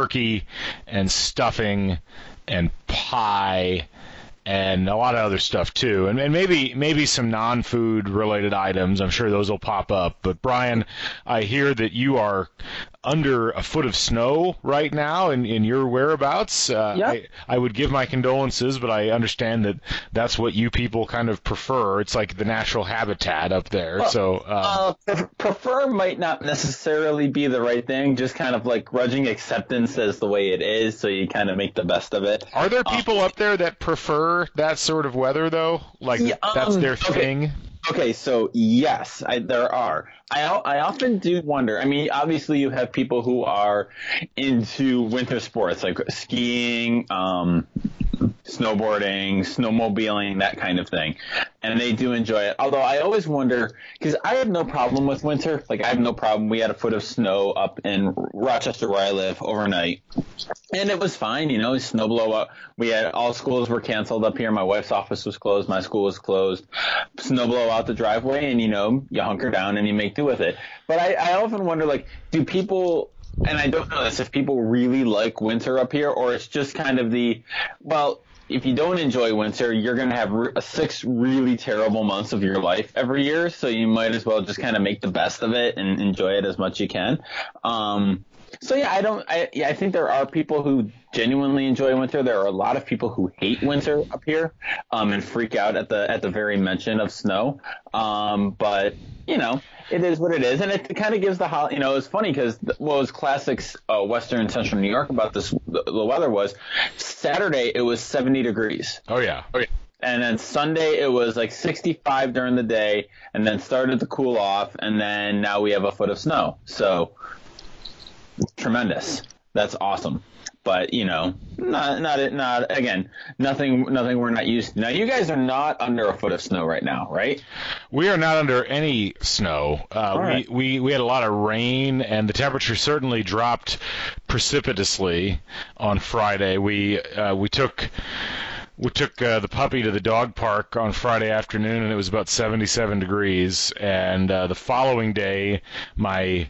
turkey and stuffing and pie and a lot of other stuff too, and, and maybe maybe some non-food related items. I'm sure those will pop up. But Brian, I hear that you are under a foot of snow right now in, in your whereabouts. Uh, Yep. I, I would give my condolences, but I understand that that's what you people kind of prefer. It's like the natural habitat up there. so um, Uh, prefer might not necessarily be the right thing. Just kind of like grudging acceptance as the way it is, so you kind of make the best of it. are there people up there that prefer that sort of weather though? Like Yeah, that's um, their okay. thing. Okay, so yes, I, there are. I I often do wonder. I mean, obviously you have people who are into winter sports like skiing, um, snowboarding, snowmobiling, that kind of thing, and they do enjoy it. Although I always wonder because I have no problem with winter. Like I have no problem. We had a foot of snow up in Rochester where I live overnight, and it was fine. You know, snow blow up. We had all schools were canceled up here. My wife's office was closed. My school was closed. Snow blow out the driveway, and you know, you hunker down and you make do with it. But I, I often wonder, like, do people? And I don't know this if people really like winter up here, or it's just kind of the well. If you don't enjoy winter, you're going to have re- six really terrible months of your life every year. So you might as well just kind of make the best of it and enjoy it as much you can. Um, so yeah, I don't. I yeah, I think there are people who genuinely enjoy winter. There are a lot of people who hate winter up here, um, and freak out at the at the very mention of snow. Um, but you know, it is what it is, and it kind of gives the hol- you know it's funny because what was classic uh, Western Central New York about this the, the weather was Saturday it was 70 degrees. Oh yeah. Oh yeah. And then Sunday it was like 65 during the day, and then started to cool off, and then now we have a foot of snow. So tremendous. That's awesome. But you know, not not not again, nothing nothing we're not used to. Now you guys are not under a foot of snow right now, right? We are not under any snow. Uh, we, we we had a lot of rain, and the temperature certainly dropped precipitously on Friday. We uh, we took we took uh, the puppy to the dog park on Friday afternoon, and it was about 77 degrees. And uh, the following day, my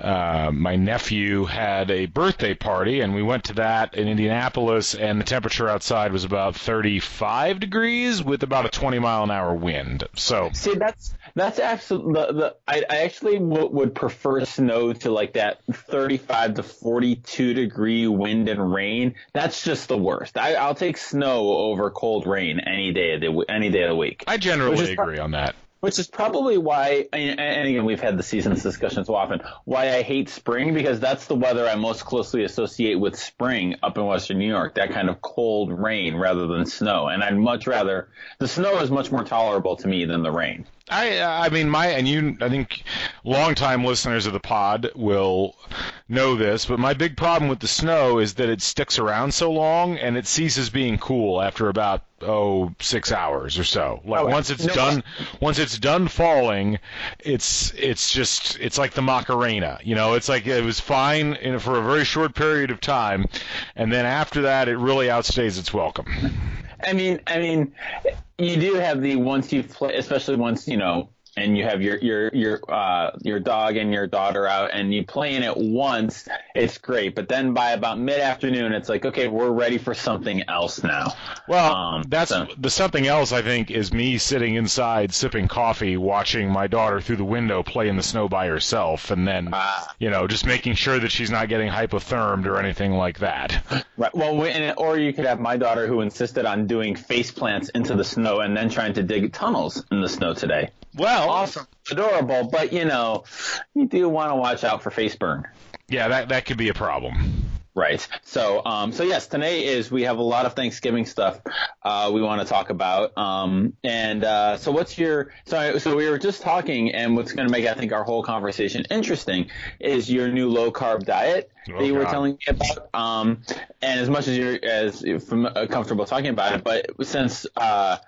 uh, my nephew had a birthday party, and we went to that in Indianapolis, and the temperature outside was about 35 degrees with about a 20 mile an hour wind. So See, that's that's absolutely the, the I, I actually w- would prefer snow to like that 35 to 42 degree wind and rain. That's just the worst. I, I'll take snow over cold rain any day of the any day of the week. I generally agree on that. Which is probably why, and again, we've had the seasons discussion so often, why I hate spring, because that's the weather I most closely associate with spring up in Western New York, that kind of cold rain rather than snow. And I'd much rather, the snow is much more tolerable to me than the rain. I I mean my and you I think longtime listeners of the pod will know this, but my big problem with the snow is that it sticks around so long and it ceases being cool after about oh six hours or so. Like Oh, once it's no, done once it's done falling, it's it's just it's like the Macarena. You know, it's like it was fine in, for a very short period of time, and then after that it really outstays its welcome. I mean, I mean, you do have the once you play, especially once you know, and you have your your your uh, your dog and your daughter out, and you play in it once, it's great. But then by about mid afternoon, it's like, okay, we're ready for something else now. Well, Um, that's so- the something else. I think is me sitting inside sipping coffee, watching my daughter through the window play in the snow by herself, and then Ah. you know just making sure that she's not getting hypothermed or anything like that. Right. Well, and, or you could have my daughter who insisted on doing face plants into the snow and then trying to dig tunnels in the snow today. Well, Awesome, adorable, but you know, you do want to watch out for face burn. yeah, that that could be a problem. Right. So, um, so yes, today is we have a lot of Thanksgiving stuff uh, we want to talk about. Um, and uh, so, what's your so so we were just talking, and what's going to make I think our whole conversation interesting is your new low carb diet Oh, that you were telling me about. Um, and as much as you're as uh, comfortable talking about it, but since uh,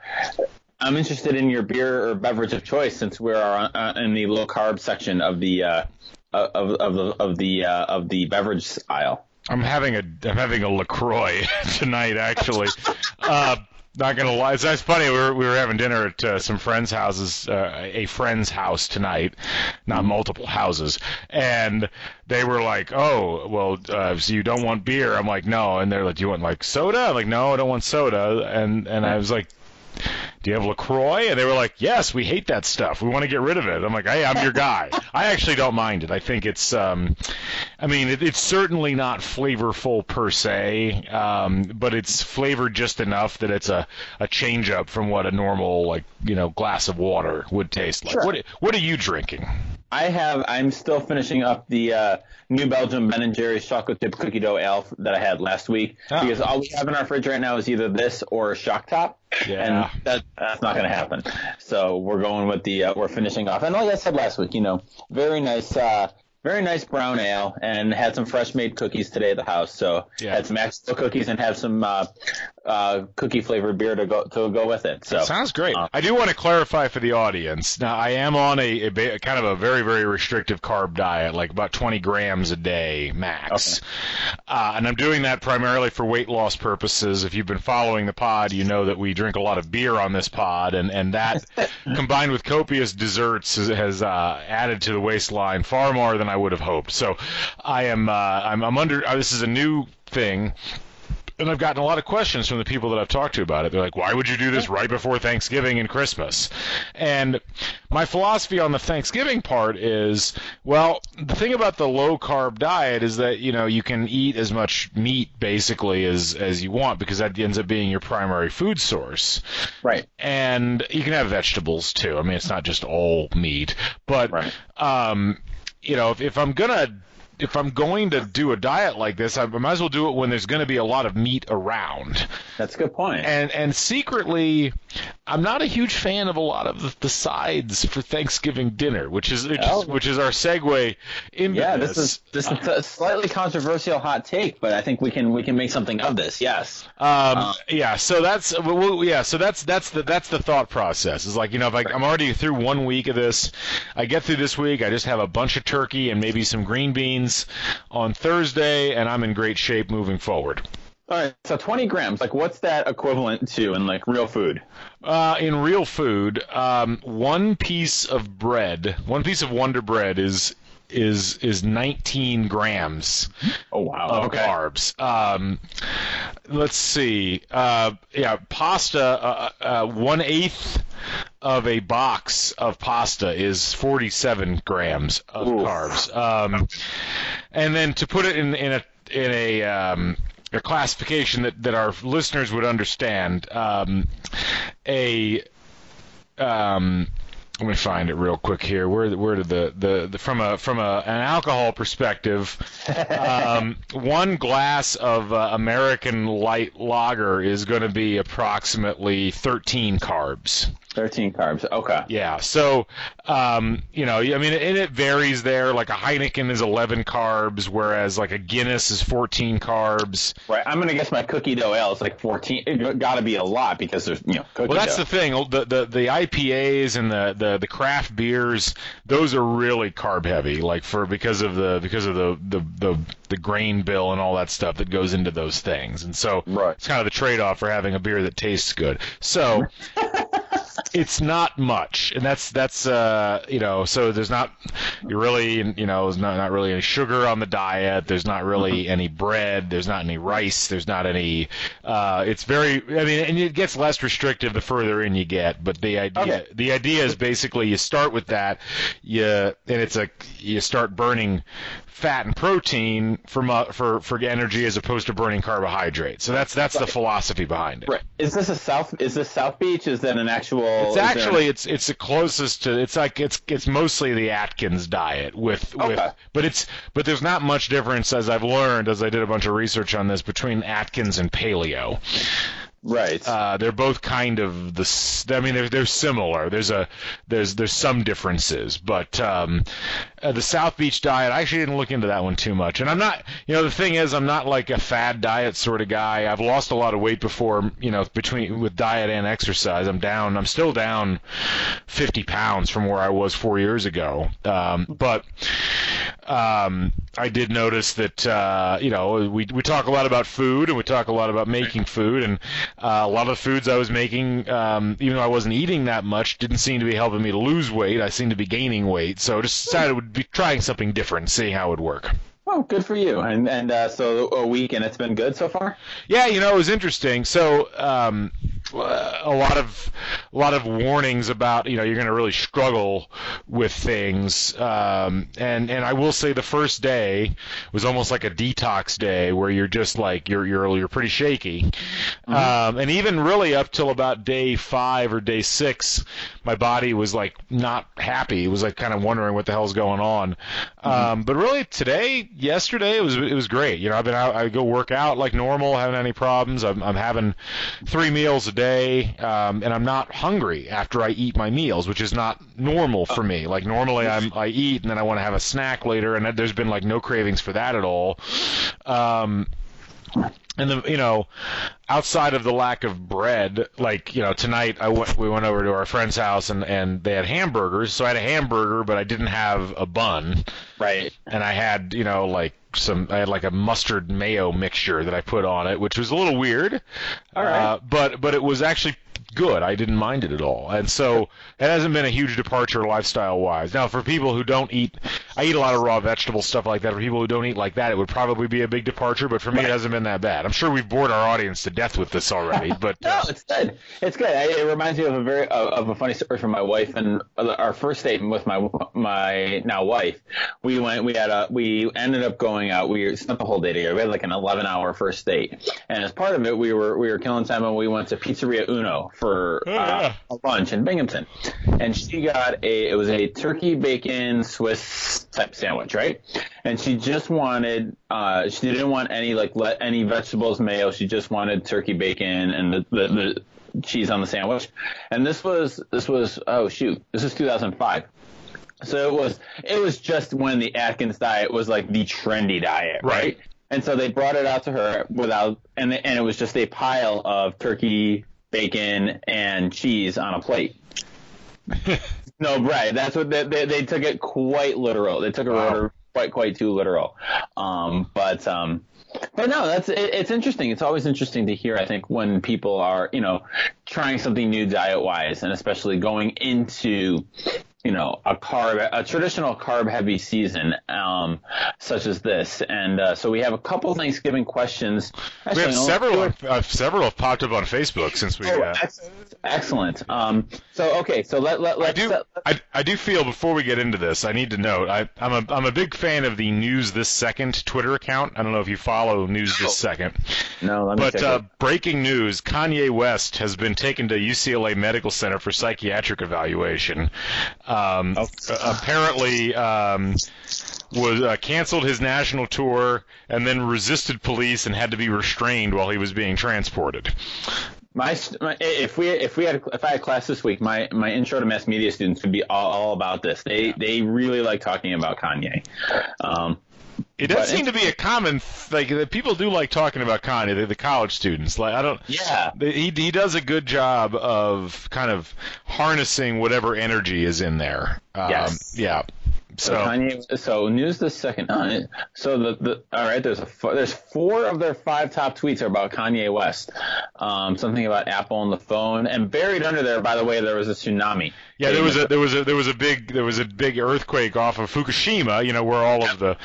I'm interested in your beer or beverage of choice, since we're uh, in the low carb section of the uh, of of the of the uh, of the beverage aisle. I'm having a I'm having a Lacroix tonight actually. uh, not gonna lie, it's, funny. We were we were having dinner at uh, some friends' houses, uh, a friend's house tonight, not multiple houses, and they were like, "Oh, well, uh, so you don't want beer?" I'm like, "No," and they're like, "Do you want like soda?" I'm like, "No, I don't want soda," and and I was like. Do you have LaCroix? And they were like, Yes, we hate that stuff. We want to get rid of it. I'm like, Hey, I'm your guy. I actually don't mind it. I think it's, um, I mean, it, it's certainly not flavorful per se, um, but it's flavored just enough that it's a, a change up from what a normal, like, you know, glass of water would taste like. Sure. What, what are you drinking? I have. I'm still finishing up the uh, New Belgium Ben and Jerry's chocolate chip cookie dough ale that I had last week Oh. because all we have in our fridge right now is either this or a Shock Top, Yeah. and that, that's not going to happen. So we're going with the. Uh, we're finishing off, and like I said last week, you know, very nice. Uh, very nice brown ale, and had some fresh made cookies today at the house. So Yeah. had some Maxwell cookies and have some uh, uh, cookie flavored beer to go to go with it. So Sounds great. Uh, I do want to clarify for the audience. Now, I am on a, a ba- kind of a very, very restrictive carb diet, like about 20 grams a day max. Uh, and I'm doing that primarily for weight loss purposes. If you've been following the pod, you know that we drink a lot of beer on this pod, and, and that combined with copious desserts has, has uh, added to the waistline far more than I would have hoped. So I am uh, I'm, I'm under. Uh, this is a new thing and I've gotten a lot of questions from the people that I've talked to about it. They're like, "Why would you do this right before Thanksgiving and Christmas?" And my philosophy on the Thanksgiving part is, well, the thing about the low carb diet is that you know you can eat as much meat basically as as you want because that ends up being your primary food source right. and you can have vegetables too. I mean, it's not just all meat, but Right. um, you know, if, if I'm gonna if I'm going to do a diet like this, I might as well do it when there's going to be a lot of meat around. That's a good point. And and secretly, I'm not a huge fan of a lot of the, the sides for Thanksgiving dinner, which is which, Oh. is which is our segue into Yeah, this is this is a slightly controversial hot take, but I think we can we can make something of this. Yes. Um, yeah, so that's well, well, yeah, so that's that's the that's the thought process. Is like you know, if I, I'm already through one week of this, I get through this week, I just have a bunch of turkey and maybe some green beans on Thursday, and I'm in great shape moving forward. All right. So 20 grams, like what's that equivalent to in like real food? Uh, in real food, um, one piece of bread, one piece of Wonder Bread is is is 19 grams Oh wow. of carbs. Um, let's see. Uh, yeah, pasta. Uh, uh, one eighth of a box of pasta is 47 grams of Oof. carbs. Um, and then to put it in in a in a um, a classification that, that our listeners would understand, um, a um, let me find it real quick here. Where where did the, the, the from a from a an alcohol perspective, um, one glass of uh, American light lager is going to be approximately 13 carbs. 13 carbs. Okay. Yeah, so um, you know, I mean, and it varies there. Like a Heineken is 11 carbs, whereas like a Guinness is 14 carbs. Right. I'm gonna guess my cookie dough ale is like 14. It got to be a lot because there's you know cookie Well, that's dough. the thing. The, the the IPAs and the, the the craft beers, those are really carb heavy. Like for because of the because of the the the, the grain bill and all that stuff that goes into those things. And so Right. it's kind of the trade off for having a beer that tastes good. So. it's not much, and that's that's uh you know so there's not you're really you know there's not not really any sugar on the diet. There's not really any bread. There's not any rice. There's not any. Uh, it's very I mean and it gets less restrictive the further in you get. But the idea Okay. the idea is basically you start with that, you and it's a you start burning fat and protein for mu- for for energy as opposed to burning carbohydrates. So that's that's the philosophy behind it. Right. Is this a South? Is this South Beach? Is that an actual? It's actually it's it's the closest to it's like it's it's mostly the Atkins diet with with Okay. but it's but there's not much difference as I've learned as I did a bunch of research on this between Atkins and paleo. Right. Uh, they're both kind of the I mean they're they're similar. There's a there's there's some differences, but um, uh, the South Beach diet I actually didn't look into that one too much. And I'm not you know the thing is I'm not like a fad diet sort of guy. I've lost a lot of weight before you know between with diet and exercise. I'm down. I'm still down 50 pounds from where I was four years ago. Um, but um, I did notice that uh, you know we we talk a lot about food and we talk a lot about making food and Uh, a lot of the foods I was making, um, even though I wasn't eating that much, didn't seem to be helping me to lose weight. I seemed to be gaining weight, so I just decided I would be trying something different, seeing how it would work. Oh, good for you. And and uh, so a week, and it's been good so far. Yeah, you know, it was interesting. So um, a lot of a lot of warnings about you know you're going to really struggle with things. Um, and and I will say the first day was almost like a detox day where you're just like you're you're you're pretty shaky. Mm-hmm. Um, and even really up till about day five or day six, my body was like not happy. It was like kind of wondering what the hell's going on. Mm-hmm. Um, but really today, yesterday, it was it was great. You know, I've been out, I go work out like normal, haven't any problems. I'm I'm having three meals a day, um, and I'm not hungry after I eat my meals, which is not normal for me. Like normally I'm I eat and then I want to have a snack later, and there's been like no cravings for that at all. Um, and the you know outside of the lack of bread like you know tonight i went we went over to our friend's house and and they had hamburgers so i had a hamburger but i didn't have a bun right and i had you know like some i had like a mustard mayo mixture that i put on it which was a little weird all right uh, but but it was actually good. I didn't mind it at all. And so it hasn't been a huge departure lifestyle wise. Now, for people who don't eat, I eat a lot of raw vegetable stuff like that. For people who don't eat like that, it would probably be a big departure. But for me, right. it hasn't been that bad. I'm sure we've bored our audience to death with this already. But no, uh, it's good. It's good. It reminds me of a very of a funny story from my wife and our first date with my my now wife. We went. We had a. We ended up going out. We spent the whole day together. We had like an 11 hour first date, and as part of it, we were we were killing time and we went to Pizzeria Uno for oh, uh, a lunch in Binghamton, and she got a it was a turkey bacon Swiss type sandwich, right? And she just wanted uh, she didn't want any like let any vegetables mayo. She just wanted turkey bacon and the, the, the cheese on the sandwich. And this was this was oh shoot this is 2005. So it was it was just when the Atkins diet was like the trendy diet, right? right? And so they brought it out to her without, and and it was just a pile of turkey bacon, and cheese on a plate. no, right. That's what they, they, they, took it quite literal. They took it wow. quite quite too literal. Um, but um, but no, that's it, it's interesting. It's always interesting to hear. I think when people are you know trying something new diet wise, and especially going into you know a carb a traditional carb heavy season um, such as this. And uh, so we have a couple Thanksgiving questions. Actually, we have several uh, several have popped up on Facebook since we oh, uh, excellent. Um, so okay so let, let let I, do I, I do feel before we get into this I need to note I, I'm a I'm a big fan of the News This Second Twitter account. I don't know if you follow News This Second. No let me but uh, breaking news Kanye West has been taken to UCLA Medical Center for psychiatric evaluation um, oh. apparently um, was uh, canceled his national tour and then resisted police and had to be restrained while he was being transported. My, my, if we if we had if I had class this week, my my intro to mass media students would be all, all about this. They they really like talking about Kanye. Um, it does seem to be a common like that people do like talking about Kanye, the, the college students. Like I don't. Yeah. He he does a good job of kind of harnessing whatever energy is in there. Um, yes. Yeah. So, so Kanye, so News This Second. Uh, so the, the all right, there's a there's four of their five top tweets are about Kanye West. Um, something about Apple and the phone, and buried under there, by the way, there was a tsunami. Yeah, there was a there was a there was a big there was a big earthquake off of Fukushima. You know where all of the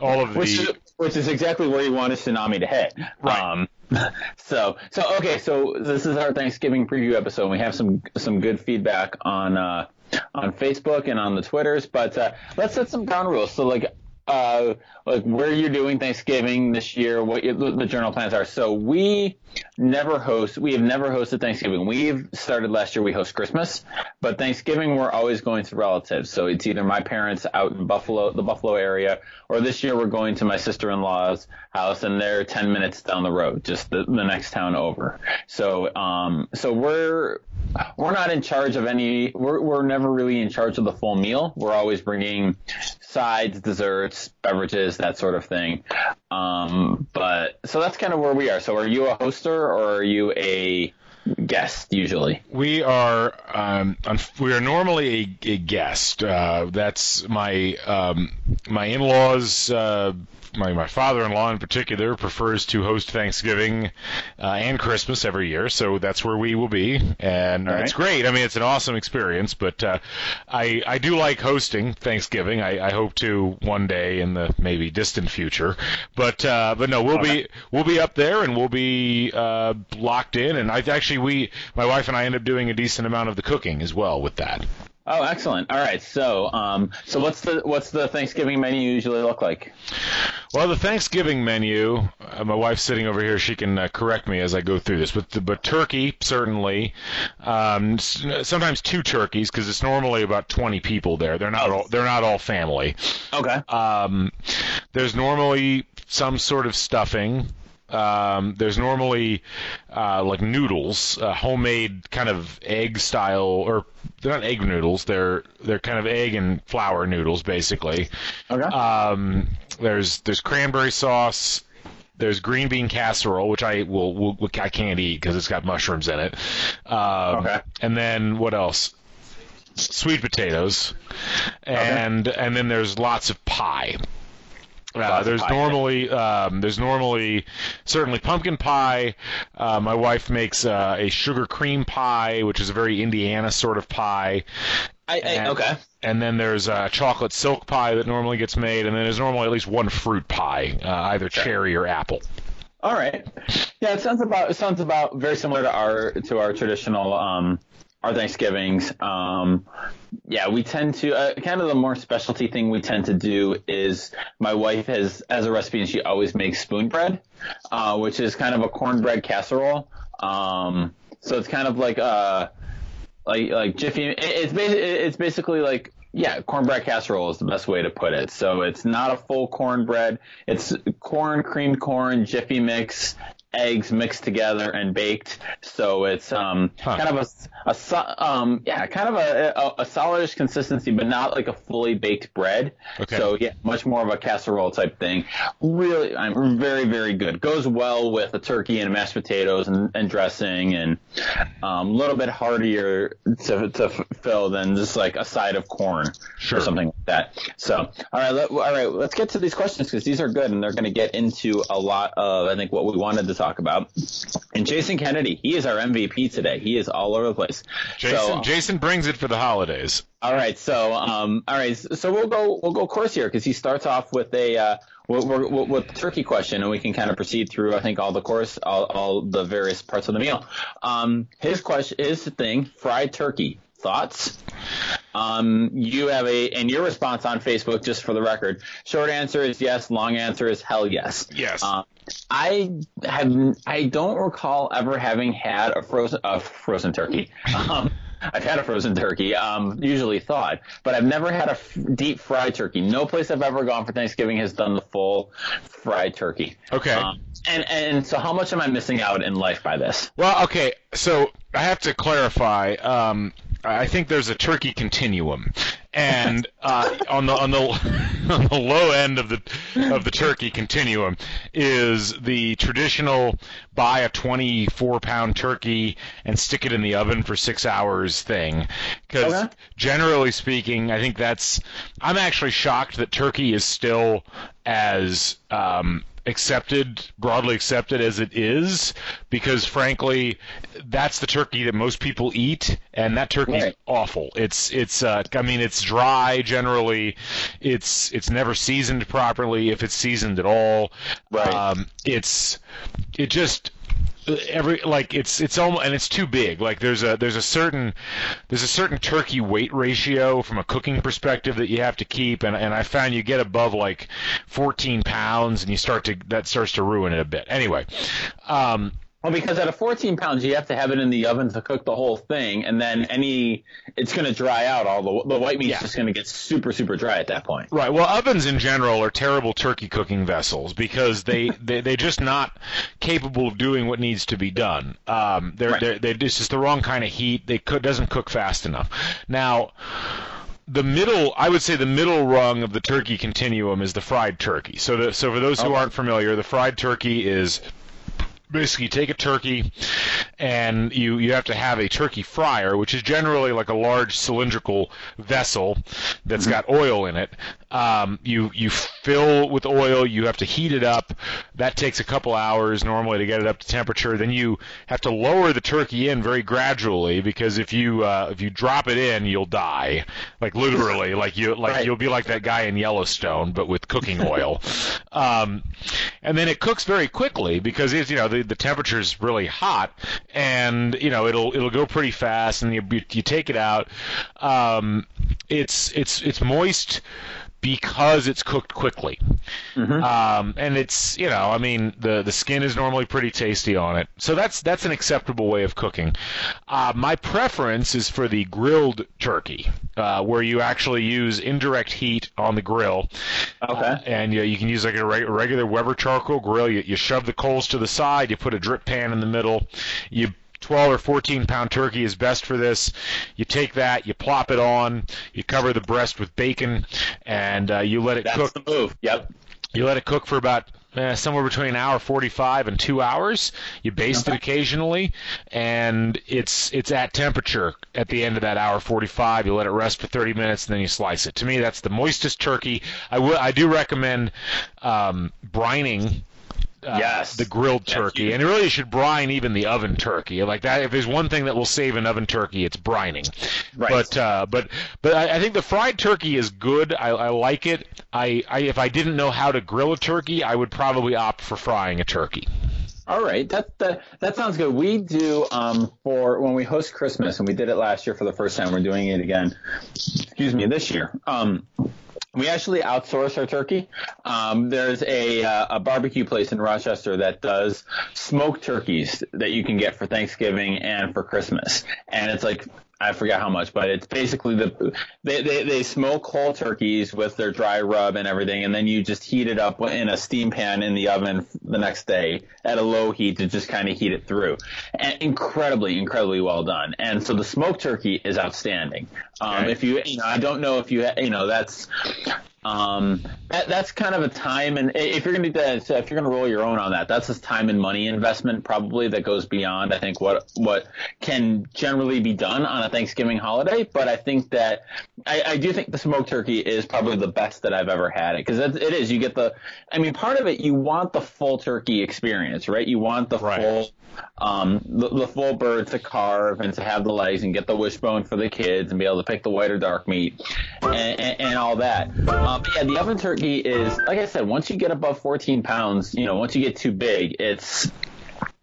all of which the is, which is exactly where you want a tsunami to hit. Right. Um, so so okay, so this is our Thanksgiving preview episode. We have some some good feedback on. Uh, on Facebook and on the Twitters. But uh, let's set some ground rules. So like uh, like where you're doing Thanksgiving this year, what the journal plans are. So we never host. We have never hosted Thanksgiving. We've started last year. We host Christmas, but Thanksgiving we're always going to relatives. So it's either my parents out in Buffalo, the Buffalo area, or this year we're going to my sister-in-law's house, and they're 10 minutes down the road, just the, the next town over. So um, so we're we're not in charge of any. We're we're never really in charge of the full meal. We're always bringing sides, desserts, beverages, that sort of thing. Um, but so that's kind of where we are. So are you a hoster or are you a guest usually? We are um, we are normally a, a guest. Uh, that's my um, my in-laws. Uh, my, my father-in-law in particular prefers to host Thanksgiving uh, and Christmas every year, so that's where we will be, and uh, All it's great. I mean, it's an awesome experience, but uh, I I do like hosting Thanksgiving. I, I hope to one day in the maybe distant future, but uh, but no, we'll Okay. be we'll be up there and we'll be uh, locked in, and I actually we my wife and I end up doing a decent amount of the cooking as well with that. Oh, excellent. All right. So, um, so what's the what's the Thanksgiving menu usually look like? Well, the Thanksgiving menu, uh, my wife's sitting over here. She can uh, correct me as I go through this. But but turkey certainly, um, sometimes two turkeys because it's normally about 20 people there. They're not all they're not all family. Okay. Um, there's normally some sort of stuffing. Um, there's normally uh, like noodles, uh, homemade kind of egg style, or they're not egg noodles. They're they're kind of egg and flour noodles, basically. Okay. Um, there's there's cranberry sauce. There's green bean casserole, which I will, will I can't eat because it's got mushrooms in it. Um, Okay. And then what else? Sweet potatoes, and and then there's lots of pie. Uh, there's normally um, there's normally certainly pumpkin pie. Uh, my wife makes uh, a sugar cream pie, which is a very Indiana sort of pie. I, I, and- okay. And then there's a chocolate silk pie that normally gets made, and then there's normally at least one fruit pie, uh, either cherry or apple. All right. Yeah, it sounds about it sounds about very similar to our to our traditional um our Thanksgivings. Um yeah, we tend to uh, kind of the more specialty thing we tend to do is my wife has as a recipe and she always makes spoon bread, uh, which is kind of a cornbread casserole. Um so it's kind of like uh like like Jiffy. it- It's basically it's basically like yeah, cornbread casserole is the best way to put it. So it's not a full cornbread. It's corn, creamed corn, Jiffy mix, eggs mixed together and baked. So it's um Huh. kind of a, a um yeah, kind of a, a a solidish consistency, but not like a fully baked bread. Okay. So yeah, much more of a casserole type thing. Really, I'm very very good. Goes well with a turkey and mashed potatoes and, and dressing, and um, a little bit hardier to to fill than just like a side of corn Sure. or something like that. So all right, let, all right, let's get to these questions because these are good and they're going to get into a lot of I think what we wanted to talk about. And Jason Kennedy, he is our MVP today. He is all over the place. Jason So, Jason brings it for the holidays. all right, so um, all right, so we'll go we'll go course here because he starts off with a uh, with, with, turkey question, and we can kind of proceed through I think all the course, all, all the various parts of the meal. Um, his question, his thing, fried turkey. Thoughts? Um, you have a and your response on Facebook, just for the record. Short answer is yes. Long answer is hell yes. Yes. Um, I have I don't recall ever having had a frozen a frozen turkey. Um, I've had a frozen turkey, um, usually thawed, but I've never had a f- deep fried turkey. No place I've ever gone for Thanksgiving has done the full fried turkey. Okay. Um, and and so how much am I missing out in life by this? Well, okay, so I have to clarify. Um, I think there's a turkey continuum, and uh, on the on the on the low end of the of the turkey continuum is the traditional buy a 24 pound turkey and stick it in the oven for six hours thing. Because Okay. generally speaking, I think that's. I'm actually shocked that turkey is still as um, accepted, broadly accepted as it is, because frankly, that's the turkey that most people eat, and that turkey's Right. awful. It's it's uh, I mean it's dry generally. It's it's never seasoned properly if it's seasoned at all. Right. Um, it's it just every like it's it's almost and it's too big. Like there's a there's a certain there's a certain turkey weight ratio from a cooking perspective that you have to keep and and I found you get above like 14 pounds and you start to that starts to ruin it a bit. Anyway um Well, because at a 14 pounds, you have to have it in the oven to cook the whole thing, and then any it's going to dry out. All the the white meat's Yeah. just going to get super super dry at that point. Right. Well, ovens in general are terrible turkey cooking vessels because they they they're just not capable of doing what needs to be done. Um, they're Right. they're, they're it's just the wrong kind of heat. They cook doesn't cook fast enough. Now. The middle, I would say, the middle rung of the turkey continuum is the fried turkey. So, the, so for those who aren't familiar, the fried turkey is basically you take a turkey and you you have to have a turkey fryer which is generally like a large cylindrical vessel that's mm-hmm. got oil in it um, you you fill with oil. You have to heat it up. That takes a couple hours normally to get it up to temperature. Then you have to lower the turkey in very gradually because if you uh, if you drop it in, you'll die. Like literally, like you like Right. you'll be like that guy in Yellowstone, but with cooking oil. um, and then it cooks very quickly because it's you know the the temperature's really hot, and you know it'll it'll go pretty fast, and you you take it out. Um, it's it's it's moist because it's cooked quickly. Um, and it's you know, I mean, the the skin is normally pretty tasty on it, so that's that's an acceptable way of cooking. Uh, my preference is for the grilled turkey, uh, where you actually use indirect heat on the grill. Okay. Uh, and you, you can use like a reg- regular Weber charcoal grill. You, you shove the coals to the side. You put a drip pan in the middle. You 12 or 14 pound turkey is best for this. You take that, you plop it on, you cover the breast with bacon, and uh, you let it That's cook. the move. Yep. You let it cook for about uh, somewhere between an hour 45 and two hours. You baste it occasionally, and it's it's at temperature at the end of that hour 45. You let it rest for 30 minutes, and then you slice it. To me, that's the moistest turkey. I will I do recommend um, brining. Uh, Yes. the grilled Yes, turkey, you- and really you should brine even the oven turkey. Like that, if there's one thing that will save an oven turkey, it's brining. Right. But uh, but but I, I think the fried turkey is good. I, I like it. I, I if I didn't know how to grill a turkey, I would probably opt for frying a turkey. All right, that that that sounds good. We do um for when we host Christmas, and we did it last year for the first time. We're doing it again. Excuse me, this year. Um, we actually outsource our turkey. Um, there's a uh, a barbecue place in Rochester that does smoked turkeys that you can get for Thanksgiving and for Christmas, and it's like. I forget how much, but it's basically the they, they they smoke whole turkeys with their dry rub and everything, and then you just heat it up in a steam pan in the oven the next day at a low heat to just kind of heat it through. And incredibly, incredibly well done. And so the smoked turkey is outstanding. Um, Okay. If you, you know, I don't know if you, ha- you know, that's. Um, that, that's kind of a time and if you're going to do that, so if you're going to roll your own on that, that's a time and money investment probably that goes beyond, I think, what, what can generally be done on a Thanksgiving holiday. But I think that, I, I do think the smoked turkey is probably the best that I've ever had it because it, it is. You get the, I mean, part of it, you want the full turkey experience, right? You want the Right. full, um, the, the full bird to carve and to have the legs and get the wishbone for the kids and be able to pick the white or dark meat and, and, and all that. Um, but yeah, the oven turkey is, like I said, once you get above 14 pounds, you know, once you get too big, it's,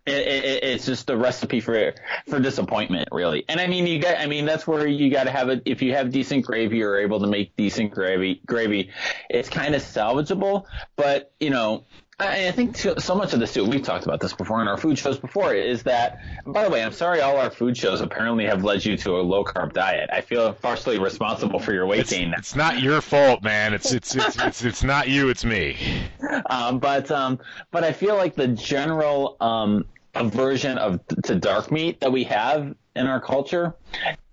it, it, it's just a recipe for for disappointment, really. And I mean, you got, I mean, that's where you got to have it. If you have decent gravy or able to make decent gravy, gravy, it's kind of salvageable. But you know, I, I think so so much of this too. We've talked about this before in our food shows before. Is that, by the way, I'm sorry, all our food shows apparently have led you to a low carb diet. I feel partially responsible for your weight It's, gain. it's not your fault, man. It's it's it's it's, it's not you. It's me. um, but um, but I feel like the general um, aversion of to dark meat that we have in our culture,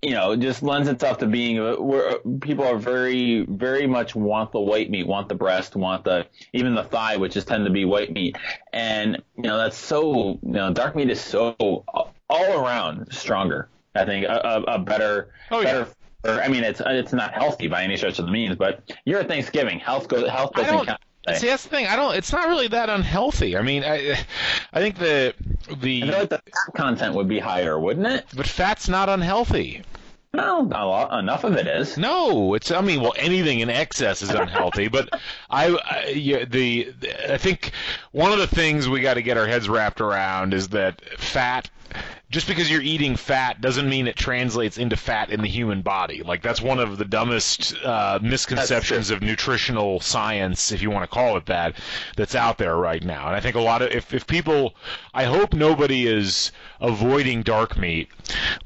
you know, just lends itself to being uh, where uh, people are very very much want the white meat, want the breast, want the even the thigh, which is tend to be white meat, and you know that's so you know dark meat is so uh, all around stronger. I think a, a, a better Oh, yeah. better. I mean, it's it's not healthy by any stretch of the means, but you're at Thanksgiving. Health goes. Health doesn't don't- count. See, that's the thing. I don't. It's not really that unhealthy. I mean, I I think the the I feel like the fat content would be higher, wouldn't it? but fat's not unhealthy. No, a lot, enough of it is. No, it's. I mean, well, anything in excess is unhealthy. but I, I yeah, the, I think one of the things we got to get our heads wrapped around is that fat. Just because you're eating fat doesn't mean it translates into fat in the human body. Like that's one of the dumbest uh, misconceptions of nutritional science, if you want to call it that, that's out there right now. And I think a lot of if if people, I hope nobody is avoiding dark meat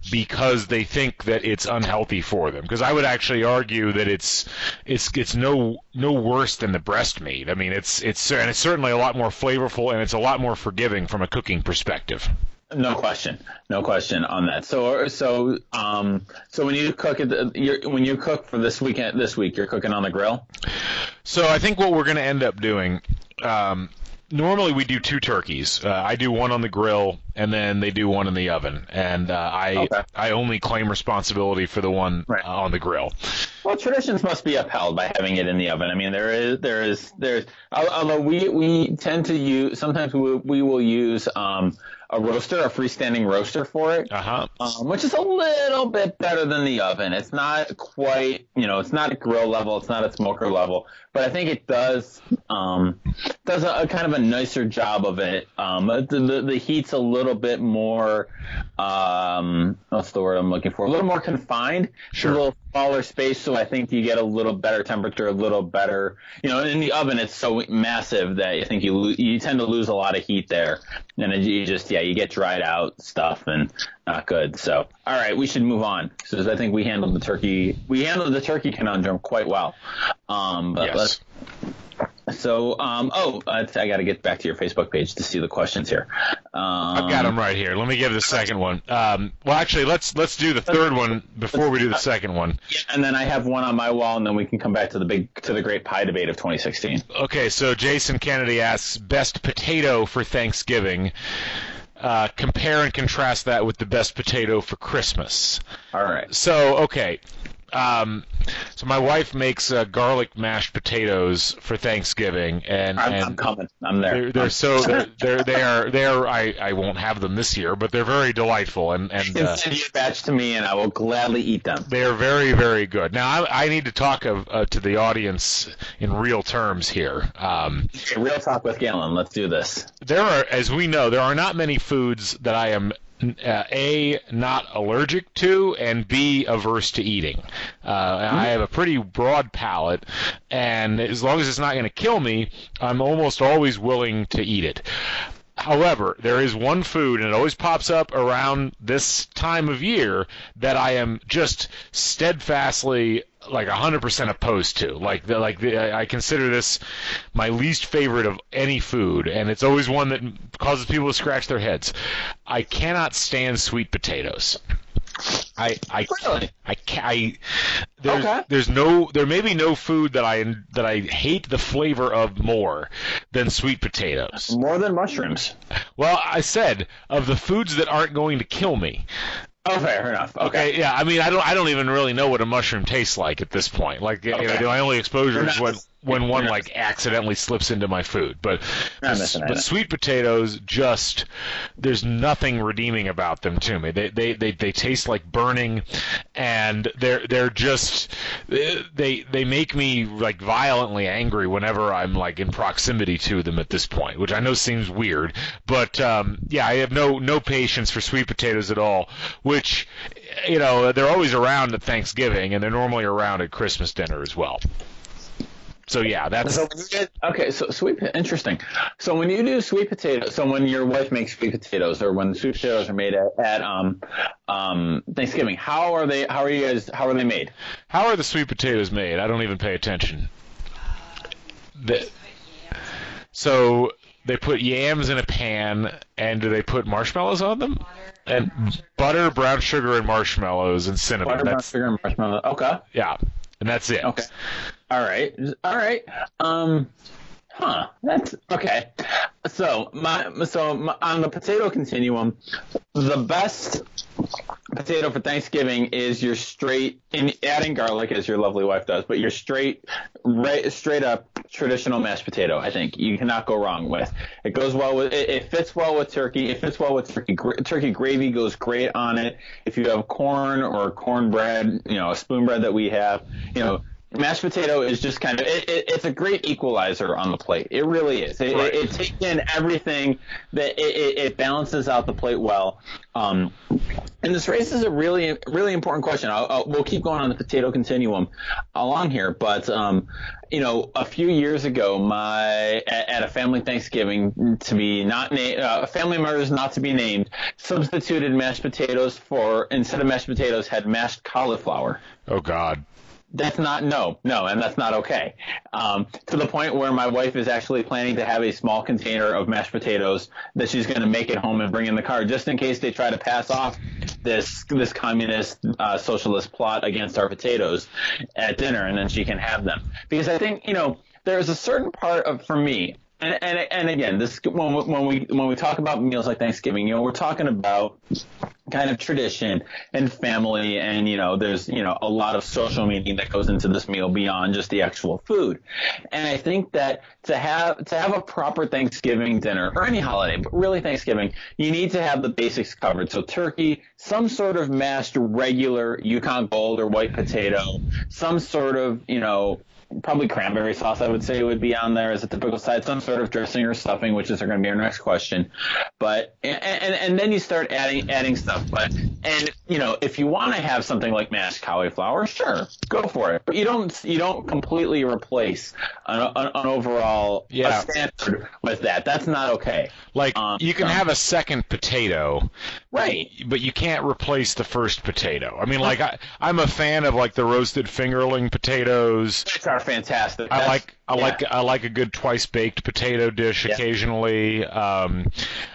because they think that it's unhealthy for them. Because I would actually argue that it's it's it's no no worse than the breast meat. I mean, it's it's and it's certainly a lot more flavorful and it's a lot more forgiving from a cooking perspective. No question, no question on that. So, so, um, so when you cook it, you're, when you cook for this weekend, this week, you're cooking on the grill. So I think what we're going to end up doing, um, normally we do two turkeys. Uh, I do one on the grill, and then they do one in the oven. And uh, I Okay. I only claim responsibility for the one Right. uh, on the grill. Well, traditions must be upheld by having it in the oven. I mean, there is, there is, there's, although we, we tend to use, sometimes we, we will use, um, a roaster, a freestanding roaster for it. Uh huh. Um, which is a little bit better than the oven. It's not quite, you know, it's not at grill level, it's not at smoker level, but I think it does um, does a, a kind of a nicer job of it. Um, the, the, the heat's a little bit more, um, what's the word I'm looking for? A little more confined. Sure. A little smaller space, so I think you get a little better temperature, a little better, you know, in the oven it's so massive that I think you you tend to lose a lot of heat there, and then you just yeah you get dried out stuff and not good. So all right, we should move on because I think we handled the turkey we handled the turkey conundrum quite well. Um, but Yes. let's so, um, oh, I, I got to get back to your Facebook page to see the questions here. Um, I've got them right here. Let me give the second one. Um, well, actually, let's let's do the third one before we do the second one. And then I have one on my wall, and then we can come back to the big to the great pie debate of 2016. Okay, so Jason Kennedy asks best potato for Thanksgiving. Uh, compare and contrast that with the best potato for Christmas. All right. So okay, um, so my wife makes uh, garlic mashed potatoes for Thanksgiving, and I'm, and I'm coming. I'm there. they're, they're so they're, they're they are they are I, I won't have them this year, but they're very delightful and and you uh, send your batch to me, and I will gladly eat them. they are very very good. Now I, I need to talk of, uh, to the audience in real terms here. Um, Okay, real talk with Galen. Let's do this. there are, as we know, there are not many foods that I am uh, a not allergic to and b averse to eating. Uh, I have a pretty broad palate, and as long as it's not going to kill me, I'm almost always willing to eat it. However, there is one food, and it always pops up around this time of year that I am just steadfastly like 100% opposed to. Like the, like the, I consider this my least favorite of any food, and it's always one that causes people to scratch their heads. I cannot stand sweet potatoes. I I Really? I I there's Okay. there's no there may be no food that I that I hate the flavor of more than sweet potatoes. More than mushrooms. Well, I said of the foods that aren't going to kill me. Oh, fair enough. Okay. Okay, yeah. I mean, I don't I don't even really know what a mushroom tastes like at this point. Like, you know, Okay. my only exposure is not- when one like accidentally slips into my food. But but, but sweet potatoes just there's nothing redeeming about them to me. They they they, they taste like burning, and they're they're just they they make me like violently angry whenever I'm like in proximity to them at this point, which I know seems weird, but um, yeah, I have no no patience for sweet potatoes at all. Which you know they're always around at Thanksgiving, and they're normally around at Christmas dinner as well. So yeah, that's So get, okay, so sweet, interesting. So when you do sweet potatoes, so when your wife makes sweet potatoes, or when sweet potatoes are made at, at um, um, Thanksgiving, how are they? How are you guys? How are they made? How are the sweet potatoes made? I don't even pay attention. The, so they put yams in a pan, and do they put marshmallows on them? And butter, brown sugar, and marshmallows and cinnamon. Butter, brown sugar, and marshmallow. Okay. yeah, and that's it. Okay. All right. All right. Um, huh. That's okay. So my so my, on the potato continuum, the best potato for Thanksgiving is your straight in adding garlic as your lovely wife does, but your straight right straight up traditional mashed potato. I think you cannot go wrong with. It goes well with it, it fits well with turkey. It fits well with turkey. Turkey gravy goes great on it. If you have corn or cornbread, you know, a spoon bread that we have, you know. Mashed potato is just kind of it, it, it's a great equalizer on the plate. It really is. It, Right. it, it takes in everything that it, it, it balances out the plate well. Um, and this raises a really, really important question. I'll, I'll, we'll keep going on the potato continuum along here, but um, you know, a few years ago, my at, at a family Thanksgiving to be not named, uh, family members not to be named, substituted mashed potatoes for instead of mashed potatoes had mashed cauliflower Oh God. That's not no no and that's not okay. Um, to the point where my wife is actually planning to have a small container of mashed potatoes that she's going to make at home and bring in the car just in case they try to pass off this this communist uh, socialist plot against our potatoes at dinner and then she can have them. Because i think you know there's a certain part of for me and, and, and again, this when when we when we talk about meals like Thanksgiving, you know, we're talking about kind of tradition and family, and you know, there's you know a lot of social meaning that goes into this meal beyond just the actual food. And I think that to have to have a proper Thanksgiving dinner or any holiday, but really Thanksgiving, you need to have the basics covered. So turkey, some sort of mashed regular Yukon Gold or white potato, some sort of you know probably cranberry sauce, I would say, would be on there as a typical side. Some sort of dressing or stuffing, which is going to be our next question. But and, and and then you start adding adding stuff. But and you know, if you want to have something like mashed cauliflower, sure, go for it. But you don't you don't completely replace an, an, an overall Yeah. standard with that. That's not okay. Like Um, you can um, have a second potato, Right. but you can't replace the first potato. I mean, like I, I'm a fan of like the roasted fingerling potatoes. Which are fantastic. I That's- like I yeah. like I like a good twice baked potato dish Yeah. occasionally. Um,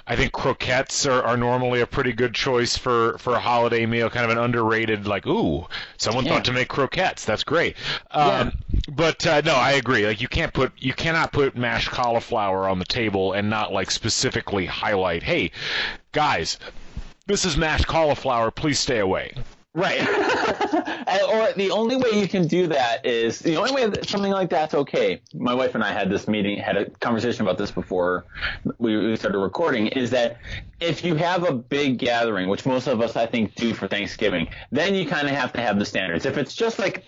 I think croquettes are, are normally a pretty good choice for, for a holiday meal, kind of an underrated like ooh, someone Yeah. thought to make croquettes. That's great. Um, But uh, no, I agree. Like you can't put you cannot put mashed cauliflower on the table and not like specifically highlight, hey, guys, this is mashed cauliflower. Please stay away. Right. Or the only way you can do that is the only way that something like that's okay. My wife and I had this meeting, had a conversation about this before we started recording. Is that if you have a big gathering, which most of us I think do for Thanksgiving, then you kind of have to have the standards. If it's just like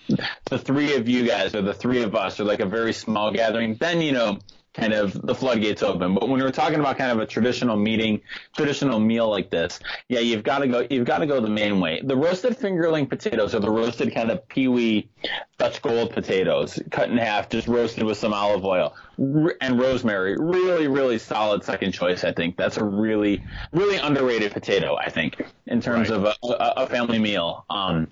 the three of you guys or the three of us or like a very small gathering, then you know kind of the floodgates open. But when we're talking about kind of a traditional meeting, traditional meal like this, yeah, you've got to go. You've got to go the main way. The roasted fingerling potatoes, or the roasted kind of peewee Dutch gold potatoes, cut in half, just roasted with some olive oil and rosemary. Really, really solid second choice. I think that's a really, really underrated potato. I think in terms Right. of a, a, a family meal. Um,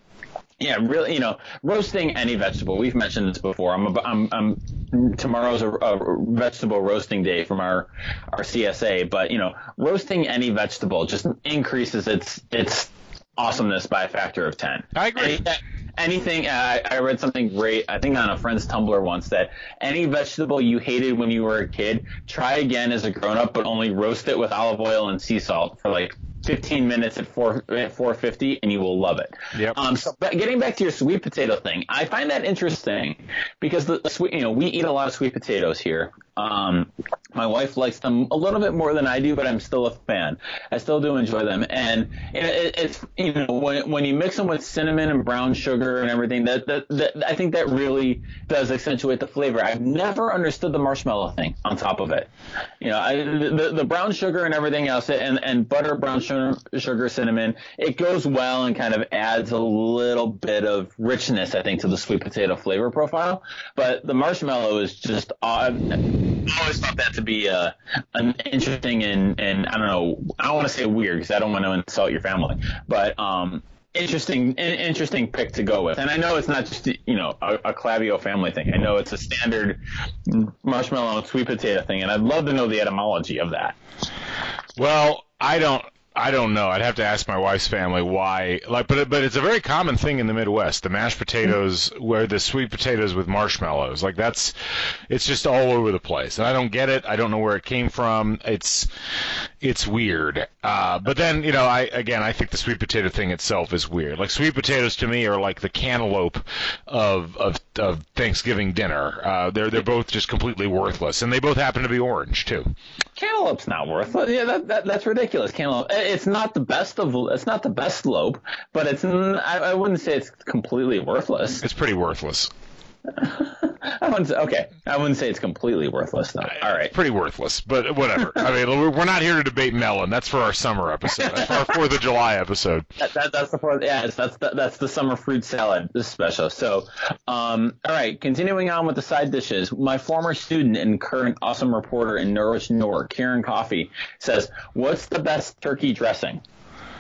yeah, really, you know, roasting any vegetable. We've mentioned this before. I'm, I'm, I'm tomorrow's a, a vegetable roasting day from our, our CSA, but you know, roasting any vegetable just increases its, its awesomeness by a factor of 10. I agree. Any- anything, uh, I read something great, I think on a friend's Tumblr once that any vegetable you hated when you were a kid, try again as a grown up, but only roast it with olive oil and sea salt for like 15 minutes at 4 at 450 and you will love it. Yep. Um, so but getting back to your sweet potato thing, I find that interesting because the, the sweet, you know, we eat a lot of sweet potatoes here. Um, my wife likes them a little bit more than I do, but I'm still a fan. I still do enjoy them, and it, it, it's you know when when you mix them with cinnamon and brown sugar and everything, that, that that I think that really does accentuate the flavor. I've never understood the marshmallow thing on top of it. You know, I, the the brown sugar and everything else, and and butter, brown sugar, sugar, cinnamon, it goes well and kind of adds a little bit of richness, I think, to the sweet potato flavor profile. But the marshmallow is just odd. I always thought that to be uh, an interesting and, and I don't know, I don't want to say weird because I don't want to insult your family, but um, interesting in, interesting pick to go with. And I know it's not just you know a, a Clavio family thing. I know it's a standard marshmallow and sweet potato thing, and I'd love to know the etymology of that. Well, I don't. I don't know. I'd have to ask my wife's family why. Like, but but it's a very common thing in the Midwest. The mashed potatoes, where the sweet potatoes with marshmallows. Like that's, it's just all over the place, and I don't get it. I don't know where it came from. It's, it's weird. Uh, but then you know, I again, I think the sweet potato thing itself is weird. Like sweet potatoes to me are like the cantaloupe of of, of Thanksgiving dinner. Uh, they're they're both just completely worthless, and they both happen to be orange too. Cantaloupe's not worthless. Yeah, that, that that's ridiculous. Cantaloupe. It's not the best of. It's not the best lope, but it's. I, I wouldn't say it's completely worthless. It's pretty worthless. I wouldn't say, okay. I wouldn't say it's completely worthless though. All right. pretty worthless, but whatever. I mean, we're not here to debate melon. That's for our summer episode. That's for our Fourth of July episode. That, that, that's the fourth. Yeah, that's the, that's the summer fruit salad this special. So, um, all right. Continuing on with the side dishes. My former student and current awesome reporter in Norwich, New York, Karen Coffee says, "What's the best turkey dressing?"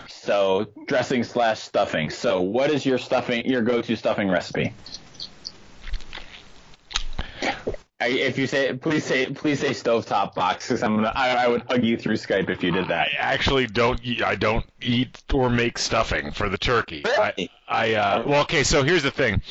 So dressing slash stuffing. So what is your stuffing? Your go-to stuffing recipe? I, if you say, please say, please say stovetop box, because I'm gonna, I, I would hug you through Skype if you did that. I actually don't. I don't eat or make stuffing for the turkey. Really? I, I uh, well, okay. So here's the thing.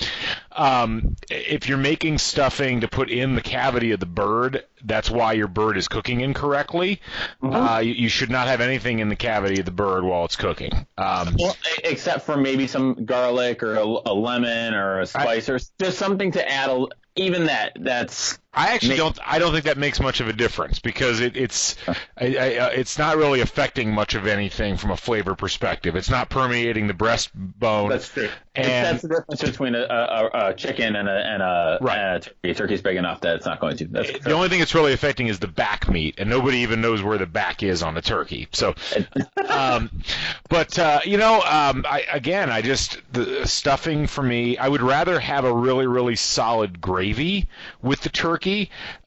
Um, if you're making stuffing to put in the cavity of the bird, that's why your bird is cooking incorrectly. Uh, you, you should not have anything in the cavity of the bird while it's cooking. Um, Well, except for maybe some garlic or a, a lemon or a spice or just something to add. A, even that, that's I actually Make- don't. I don't think that makes much of a difference because it, it's I, I, uh, it's not really affecting much of anything from a flavor perspective. It's not permeating the breastbone. that's true. And- that's the difference between a, a, a chicken and a and a, Right. and a turkey. Turkey's big enough that it's not going to. That's the only thing it's really affecting is the back meat, and nobody even knows where the back is on a turkey. So, um, but uh, you know, um, I, again, I just the stuffing for me, I would rather have a really, really solid gravy with the turkey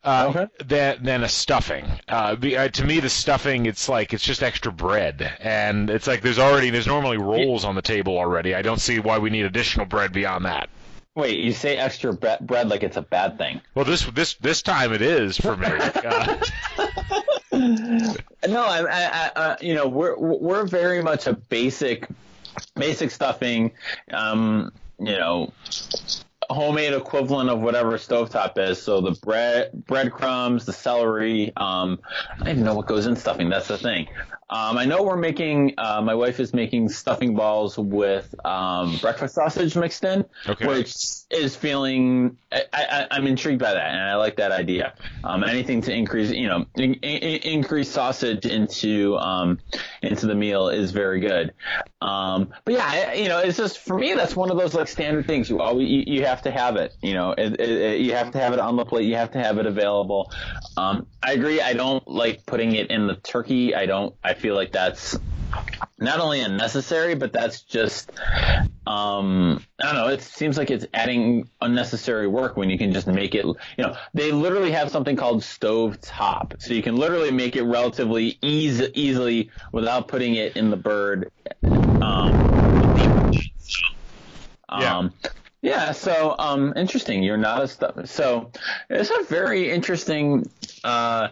uh, Okay. than than a stuffing. Uh, uh, to me, the stuffing, it's like it's just extra bread, and it's like there's already there's normally rolls on the table already. I don't see why we need additional bread beyond that. Wait, you say extra bre- bread like it's a bad thing? Well, this this this time it is for me. Uh, No, I, I, I uh, you know, we're we're very much a basic, basic stuffing, um, you know, homemade equivalent of whatever stovetop is. So the bread, breadcrumbs, the celery. Um, I don't even know what goes in stuffing. That's the thing. Um, I know we're making. Uh, my wife is making stuffing balls with um, breakfast sausage mixed in, Okay. which is feeling. I, I'm intrigued by that, and I like that idea. Um, anything to increase, you know, in, in, increase sausage into um, into the meal is very good. Um, but yeah, you know, it's just for me that's one of those like standard things. You always you, you have to have it. You know, it, it, it- you have to have it on the plate. You have to have it available. Um, I agree. I don't like putting it in the turkey. I don't. I feel like that's not only unnecessary, but that's just um, I don't know. It seems like it's adding unnecessary work when you can just make it. You know, they literally have something called stove top, so you can literally make it relatively easy, easily without putting it in the bird. Um, Yeah. um, yeah. So um, interesting. You're not a stuff. So it's a very interesting uh,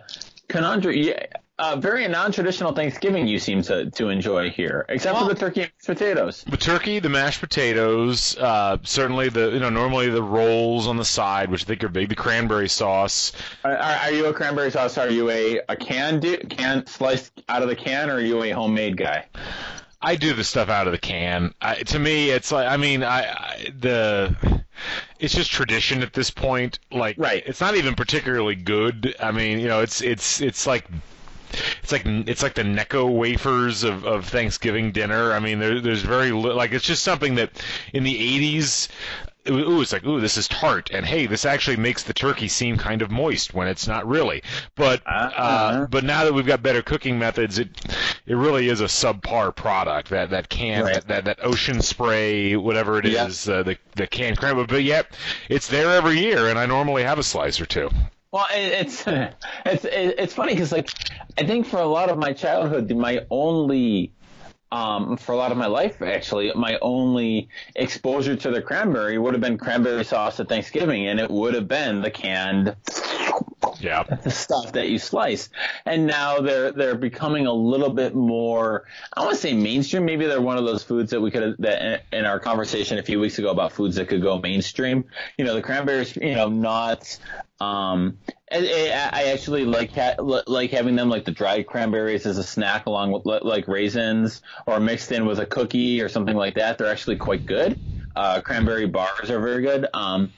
conundrum. Yeah. Uh, very non-traditional Thanksgiving you seem to, to enjoy here, except Well- for the turkey and mashed potatoes. The turkey, the mashed potatoes, uh, certainly the you know normally the rolls on the side, which I think are big. The cranberry sauce. Are, are are you a cranberry sauce? Are you a, a can do, can sliced out of the can, or are you a homemade guy? I do the stuff out of the can. I, to me, it's like I mean, I, I the it's just tradition at this point. Like, Right. It's not even particularly good. I mean, you know, it's it's it's like. It's like it's like the Necco wafers of, of Thanksgiving dinner. I mean, there, there's very li- like it's just something that in the 80s, it was- ooh, it's like ooh, this is tart, and hey, this actually makes the turkey seem kind of moist when it's not really. But uh, Uh-huh. but now that we've got better cooking methods, it it really is a subpar product. That that can Right. that, that that ocean spray, whatever it Yeah. is, uh, the the canned cranberry. But yet, it's there every year, and I normally have a slice or two. Well, it, it's it's it's funny because like I think for a lot of my childhood, my only um, for a lot of my life, actually, my only exposure to the cranberry would have been cranberry sauce at Thanksgiving, and it would have been the canned Yeah. the stuff that you slice. And now they're they're becoming a little bit more. I want to say mainstream. Maybe they're one of those foods that we could that in our conversation a few weeks ago about foods that could go mainstream. You know, the cranberries. You know, not. Um, I, actually like ha- like having them like the dried cranberries as a snack along with like raisins or mixed in with a cookie or something like that. They're actually quite good. Uh, cranberry bars are very good. Um,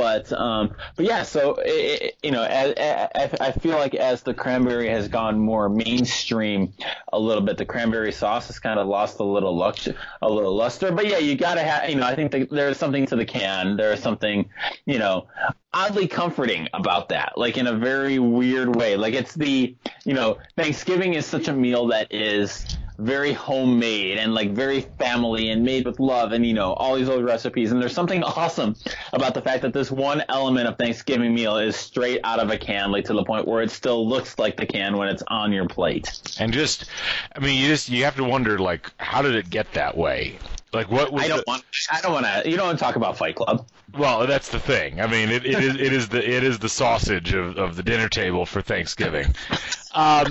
but um, but yeah, so it, it, you know, as, as, I feel like as the cranberry has gone more mainstream a little bit, the cranberry sauce has kind of lost a little lux, a little luster. But yeah, you gotta have, you know, I think that there's something to the can. There's something, you know, oddly comforting about that, like in a very weird way. Like it's the, you know, Thanksgiving is such a meal that is very homemade and like very family and made with love and you know all these old recipes and there's something awesome about the fact that this one element of Thanksgiving meal is straight out of a can like to the point where it still looks like the can when it's on your plate. And just, I mean, you just you have to wonder like, how did it get that way? Like what was I don't the, want. I don't want to. You don't want to talk about Fight Club. Well, that's the thing. I mean, it, it is it is the it is the sausage of, of the dinner table for Thanksgiving. Um,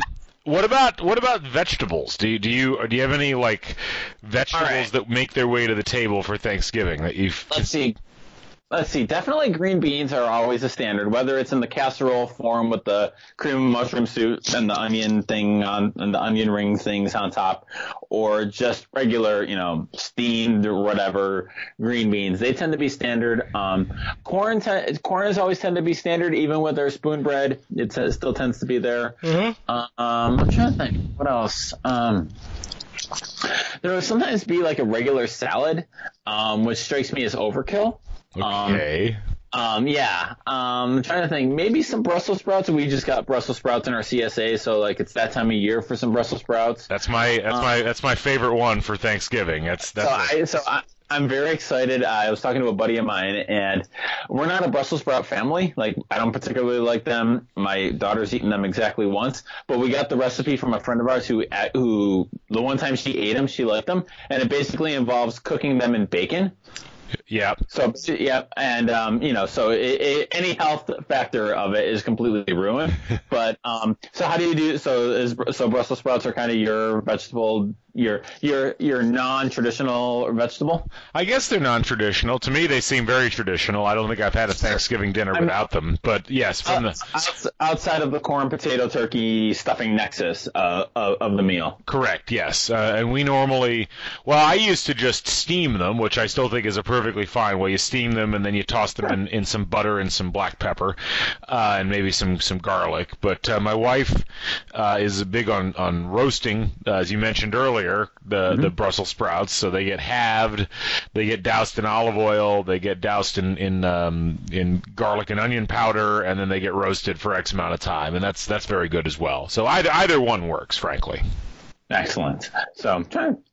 what about what about vegetables? Do you do you do you have any like vegetables right. that make their way to the table for Thanksgiving that you've? Let's see. Let's see. Definitely green beans are always a standard, whether it's in the casserole form with the cream and mushroom soup and the onion thing on and the onion ring things on top, or just regular, you know, steamed or whatever green beans. They tend to be standard. Um, corn, te- corn is always tend to be standard, even with their spoon bread. It t- still tends to be there. Um, I'm trying to think. What else? Um, there will sometimes be like a regular salad, um, which strikes me as overkill. Um, Okay. um, yeah. Um, I'm trying to think. Maybe some Brussels sprouts. We just got Brussels sprouts in our CSA, so like it's that time of year for some Brussels sprouts. that's my that's my that's my favorite one for Thanksgiving. That's that's So a- I, so I, I'm very excited. I was talking to a buddy of mine, and we're not a Brussels sprout family. Like I don't particularly like them. My daughter's eaten them exactly once, but we got the recipe from a friend of ours who who the one time she ate them, she liked them, and it basically involves cooking them in bacon. Yeah. So yeah, and um, you know, so it, it, any health factor of it is completely ruined. but um, so how do you do? So is so Brussels sprouts are kind of your vegetable, your your your non-traditional vegetable. I guess they're non-traditional. To me, they seem very traditional. I don't think I've had a Thanksgiving dinner without them. But yes, from the outside of the corn, potato, turkey stuffing nexus uh, of, of the meal. Correct, yes. Uh, and we normally, well, I used to just steam them, which I still think is a perfectly fine way. You steam them and then you toss them in, in some butter and some black pepper, uh, and maybe some some garlic. But uh, my wife uh, is big on on roasting, uh, as you mentioned earlier, the the Brussels sprouts. So they get halved, they get doused in olive oil, they get doused in in um, in garlic and onion powder, and then they get roasted for X amount of time, and that's that's very good as well. So either either one works, frankly. Excellent. So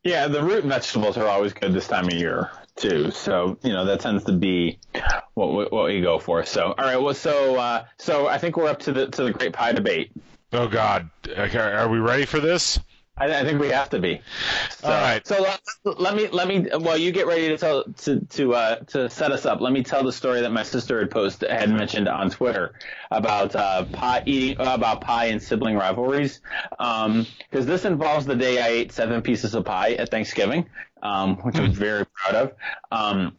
Yeah, the root vegetables are always good this time of year too. So you know that tends to be what we, what we go for. So all right. Well, so uh, so I think we're up to the to the great pie debate. Oh God, okay, are we ready for this? I, I think we have to be. So, All right. So let, let me let me while you get ready to tell to to uh, to set us up. Let me tell the story that my sister had posted had mentioned on Twitter about uh, pie eating about pie and sibling rivalries. Because this involves the day I ate seven pieces of pie at Thanksgiving, um, which I was very proud of. Um,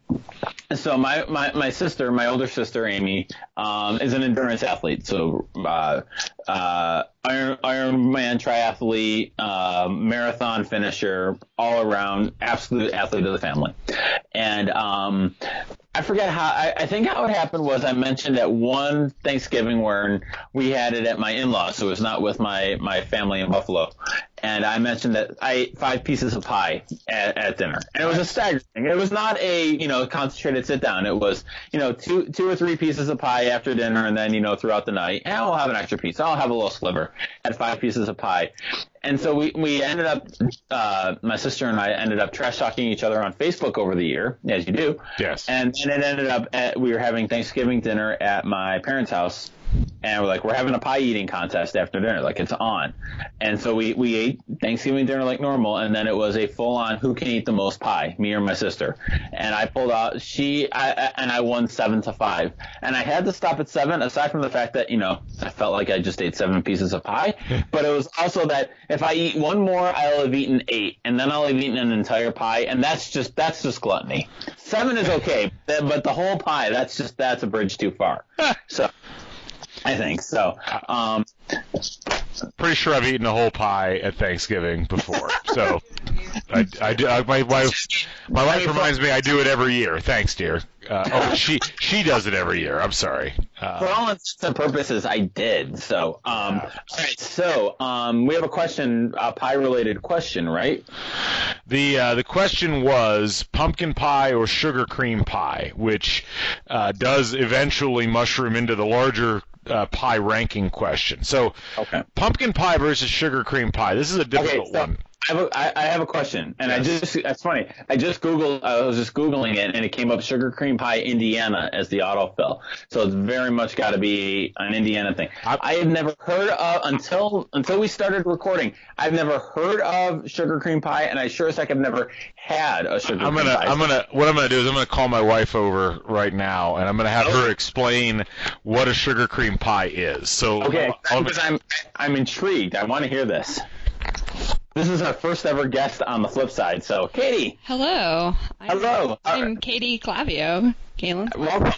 so my, my, my sister, my older sister Amy, um, is an endurance athlete. So uh, uh, Iron Ironman triathlete, uh, marathon finisher, all around absolute athlete of the family. And um, I forget how. I, I think how it happened was I mentioned at one Thanksgiving when we had it at my in-laws, so it was not with my my family in Buffalo. And I mentioned that I ate five pieces of pie at, at dinner, and it was a staggering. It was not a you know concentrated sit down. It was you know two two or three pieces of pie after dinner, and then you know throughout the night. And I'll have an extra piece. I'll have a little sliver. Had five pieces of pie, and so we we ended up. Uh, my sister and I ended up trash talking each other on Facebook over the year, as you do. Yes. And then it ended up at, we were having Thanksgiving dinner at my parents' house, and we're like, we're having a pie eating contest after dinner, like it's on. And so we, we ate Thanksgiving dinner like normal, and then it was a full on who can eat the most pie, me or my sister. And I pulled out she, I, and I won seven to five. And I had to stop at seven, aside from the fact that, you know, I felt like I just ate seven pieces of pie, but it was also that if I eat one more, I'll have eaten eight, and then I'll have eaten an entire pie, and that's just, that's just gluttony. Seven is okay, but the whole pie, that's just, that's a bridge too far. So, I think so. Um, Pretty sure I've eaten a whole pie at Thanksgiving before. So I, I. I, my wife, my wife reminds me I do it every year. Thanks, dear. Uh, oh, she she does it every year. I'm sorry. for Uh, all intents and purposes, I did. So, um, all right. So, um, we have a question, a pie-related question, right? the uh, the question was pumpkin pie or sugar cream pie, which uh, does eventually mushroom into the larger uh, pie ranking question. So Okay. pumpkin pie versus sugar cream pie. This is a difficult Okay, so- one. I have, a, I, I have a question, and I just that's funny. I just googled. I was just googling it, and it came up sugar cream pie Indiana as the autofill. So it's very much got to be an Indiana thing. I- I have never heard of until until we started recording. I've never heard of sugar cream pie, and I sure as heck have never had a sugar I'm gonna, pie. I'm gonna, what I'm gonna do is I'm gonna call my wife over right now, and I'm gonna have her explain what a sugar cream pie is. So, Okay, because I'm I'm intrigued. I want to hear this. This is our first ever guest on the flip side. So, Katie, Hello. I'm, hello. I'm Katie Clavio. Galen. Uh, welcome.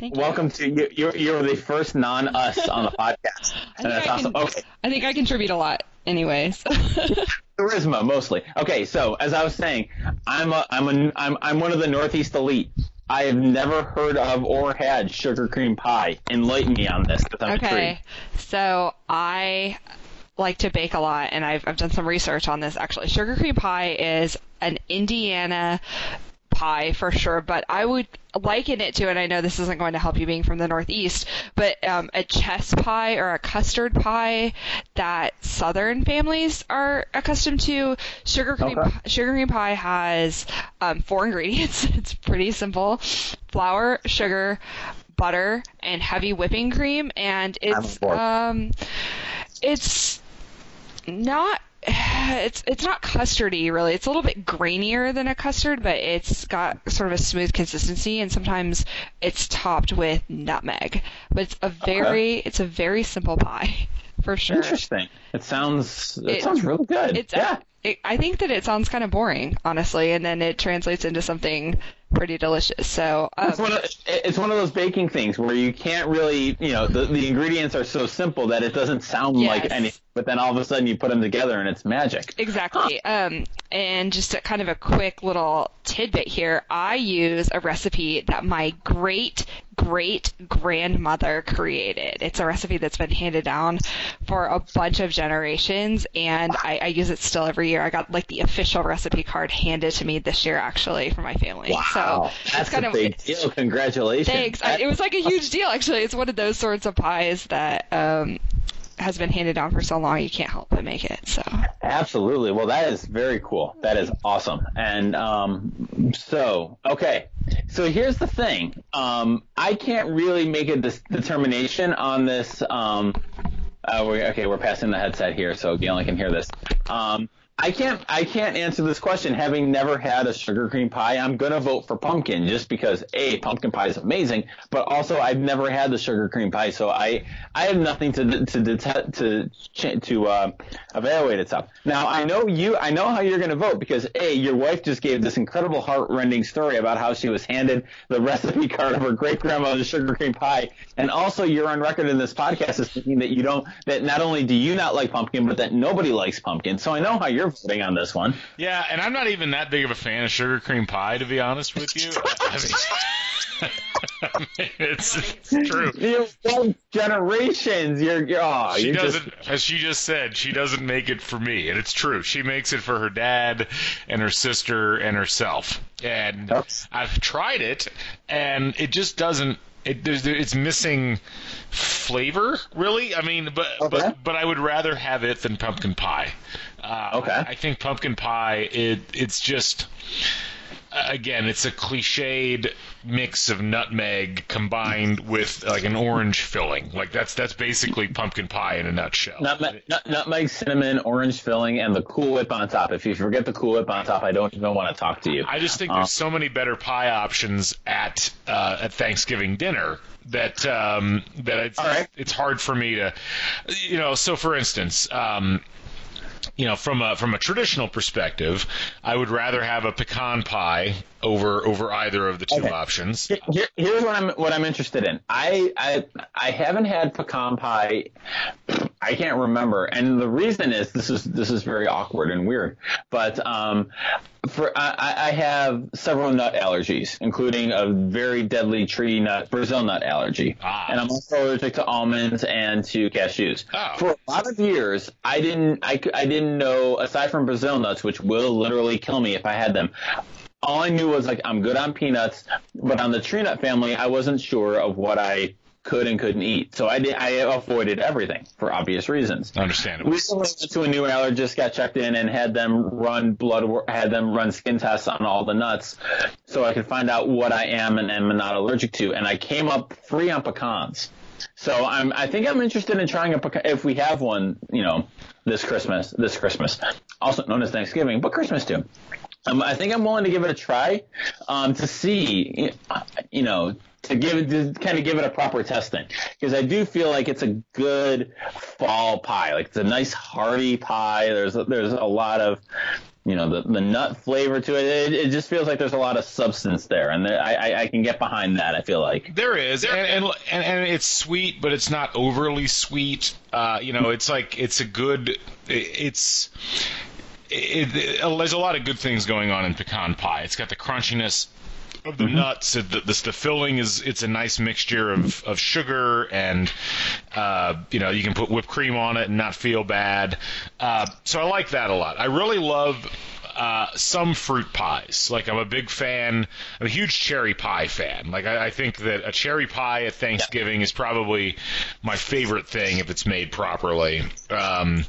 Thank you. Welcome to you. You're, you're the first non-us on the podcast, I and think that's I awesome. can- Okay, I think I contribute a lot, anyways. charisma mostly. Okay, so as I was saying, I'm a, I'm a, I'm I'm one of the Northeast elite. I have never heard of or had sugar cream pie. Enlighten me on this. Okay. intrigued. So I like to bake a lot, and I've I've done some research on this. Actually, sugar cream pie is an Indiana pie for sure, but I would liken it to, and I know this isn't going to help you being from the Northeast, but um, a chess pie or a custard pie that Southern families are accustomed to. Sugar cream Okay. sugar cream pie has um, four ingredients. It's pretty simple: flour, sugar, butter, and heavy whipping cream, and it's um, it's not it's it's not custardy really. It's a little bit grainier than a custard, but it's got sort of a smooth consistency, and sometimes it's topped with nutmeg. But it's a very it's a very simple pie for sure. Interesting. It sounds it, It- sounds really good. It's yeah. it, I think that it sounds kind of boring, honestly, and then it translates into something pretty delicious. So um, It's one, of, it's one of those baking things where you can't really, you know, the, the ingredients are so simple that it doesn't sound like Yes. anything, but then all of a sudden you put them together and it's magic. Exactly. Um, and just a kind of a quick little tidbit here. I use a recipe that my great great grandmother created. It's a recipe that's been handed down for a bunch of generations, and I, I use it still every year. I got like the official recipe card handed to me this year, actually, for my family. Wow, so that's kind a of big deal. Congratulations. Thanks. I, it was like a huge deal, actually. It's one of those sorts of pies that um, has been handed down for so long you can't help but make it. So Absolutely. Well, that is very cool. That is awesome. And um, so, okay. So here's the thing. Um, I can't really make a dis- determination on this. Um, uh, we, okay, we're passing the headset here, so Galen can hear this. Um, I can't. I can't answer this question having never had a sugar cream pie. I'm gonna vote for pumpkin just because a pumpkin pie is amazing, but also I've never had the sugar cream pie, so I I have nothing to to detect to to uh, evaluate itself. Now I know you. I know how you're gonna vote because a your wife just gave this incredible heart-rending story about how she was handed the recipe card of her great grandmother's sugar cream pie, and also you're on record in this podcast as that you don't that not only do you not like pumpkin, but that nobody likes pumpkin. So I know how you're voting on this one. Yeah, and I'm not even that big of a fan of sugar cream pie, to be honest with you. I mean, I mean, it's, it's true. You're one generations. You're, you're oh, She you're doesn't, just as she just said, she doesn't make it for me, and it's true. She makes it for her dad and her sister and herself. And That's- I've tried it, and it just doesn't. It, there's, it's missing flavor, really. I mean, but Okay. but but I would rather have it than pumpkin pie. Uh, Okay. I, I think pumpkin pie. It it's just again, it's a cliched mix of nutmeg combined with like an orange filling. Like that's that's basically pumpkin pie in a nutshell. nutmeg, nut, nutmeg, cinnamon, orange filling, and the Cool Whip on top. If you forget the Cool Whip on top, I don't even want to talk to you. I just think Uh, there's so many better pie options at uh, at Thanksgiving dinner that um, that it's, right. it's hard for me to, you know. So for instance. Um, you know, from a from a traditional perspective, I would rather have a pecan pie over over either of the two Okay. options. Here, here's what I'm what I'm interested in. I, I I haven't had pecan pie. I can't remember, and the reason is this is this is very awkward and weird. But um, for I, I have several nut allergies, including a very deadly tree nut Brazil nut allergy, Ah. and I'm also allergic to almonds and to cashews. Oh. For a lot of years, I didn't I, I didn't know aside from Brazil nuts, which will literally kill me if I had them all I knew was like I'm good on peanuts, but on the tree nut family, I wasn't sure of what I could and couldn't eat. So I did, I avoided everything for obvious reasons. Understandable. We went to a new allergist, got checked in, and had them run blood, had them run skin tests on all the nuts, so I could find out what I am and am not allergic to. And I came up free on pecans. So I'm, I think I'm interested in trying a pecan if we have one, you know, this Christmas, this Christmas, also known as Thanksgiving, but Christmas too. Um, I think I'm willing to give it a try um, to see, you know, to give it to kind of give it a proper testing because I do feel like it's a good fall pie. Like it's a nice hearty pie. There's a, there's a lot of you know the, the nut flavor to it. it. It just feels like there's a lot of substance there, and there, I, I can get behind that. I feel like There is, and, and and and it's sweet, but it's not overly sweet. Uh, you know, it's like it's a good. it- It's it, it, there's a lot of good things going on in pecan pie. It's got the crunchiness of the nuts. It, the, the, the filling is it's a nice mixture of, of sugar and uh, you know you can put whipped cream on it and not feel bad. Uh, so I like that a lot. I really love uh, some fruit pies. Like I'm a big fan. I'm a huge cherry pie fan. Like I, I think that a cherry pie at Thanksgiving is probably my favorite thing if it's made properly. Um,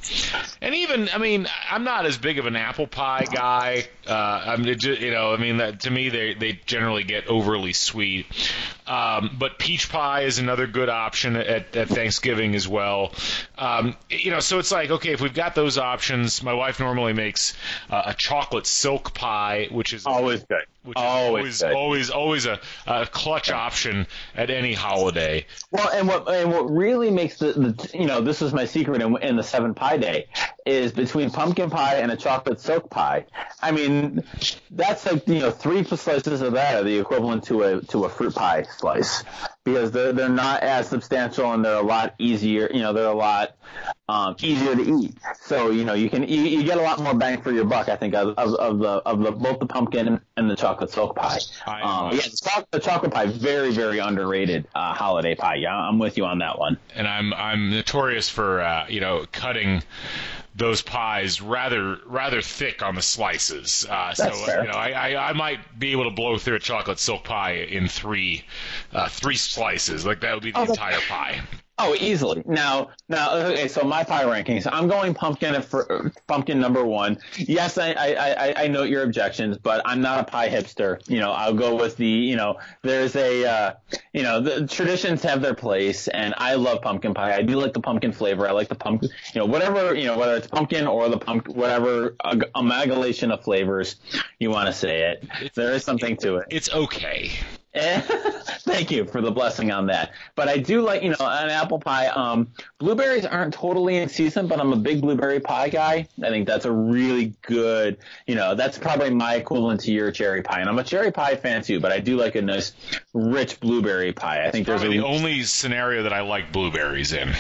and even I mean I'm not as big of an apple pie guy. Uh, I'm you know I mean that to me they they generally get overly sweet. Um, but peach pie is another good option at, at Thanksgiving as well. Um, you know, so it's like okay, if we've got those options, my wife normally makes uh, a chocolate silk pie, which is always good. Which is oh, Always always always always a, a clutch option at any holiday. Well, and what and what really makes the, the you know this is my secret in, in the seven pie day is between pumpkin pie and a chocolate silk pie. I mean, that's like you know three slices of that are the equivalent to a to a fruit pie slice because they're they're not as substantial and they're a lot easier. You know, they're a lot um, easier to eat. So you know you can you, you get a lot more bang for your buck. I think of, of, of the of the both the pumpkin and the chocolate silk pie. Um, yeah, the chocolate, the chocolate pie very very underrated uh, holiday pie. Yeah, I'm with you on that one. and I'm I'm notorious for uh, you know cutting those pies rather rather thick on the slices. Uh, so fair. you know I, I I might be able to blow through a chocolate silk pie in three uh, three slices. Like that would be the Oh, entire pie. Oh, easily. Now, now, okay. So my pie rankings. I'm going pumpkin for pumpkin number one. Yes, I, I, I, I note your objections, but I'm not a pie hipster. You know, I'll go with the, you know, there's a, uh, you know, the traditions have their place, and I love pumpkin pie. I do like the pumpkin flavor. I like the pumpkin, you know, whatever, you know, whether it's pumpkin or the pumpkin, whatever amalgamation of flavors you want to say it. There is something to it. It's okay. Thank you for the blessing on that. But I do like, you know, an apple pie. Um, blueberries aren't totally in season, but I'm a big blueberry pie guy. I think that's a really good, you know, that's probably my equivalent to your cherry pie. And I'm a cherry pie fan too, but I do like a nice, rich blueberry pie. I think there's a the only scenario that I like blueberries in.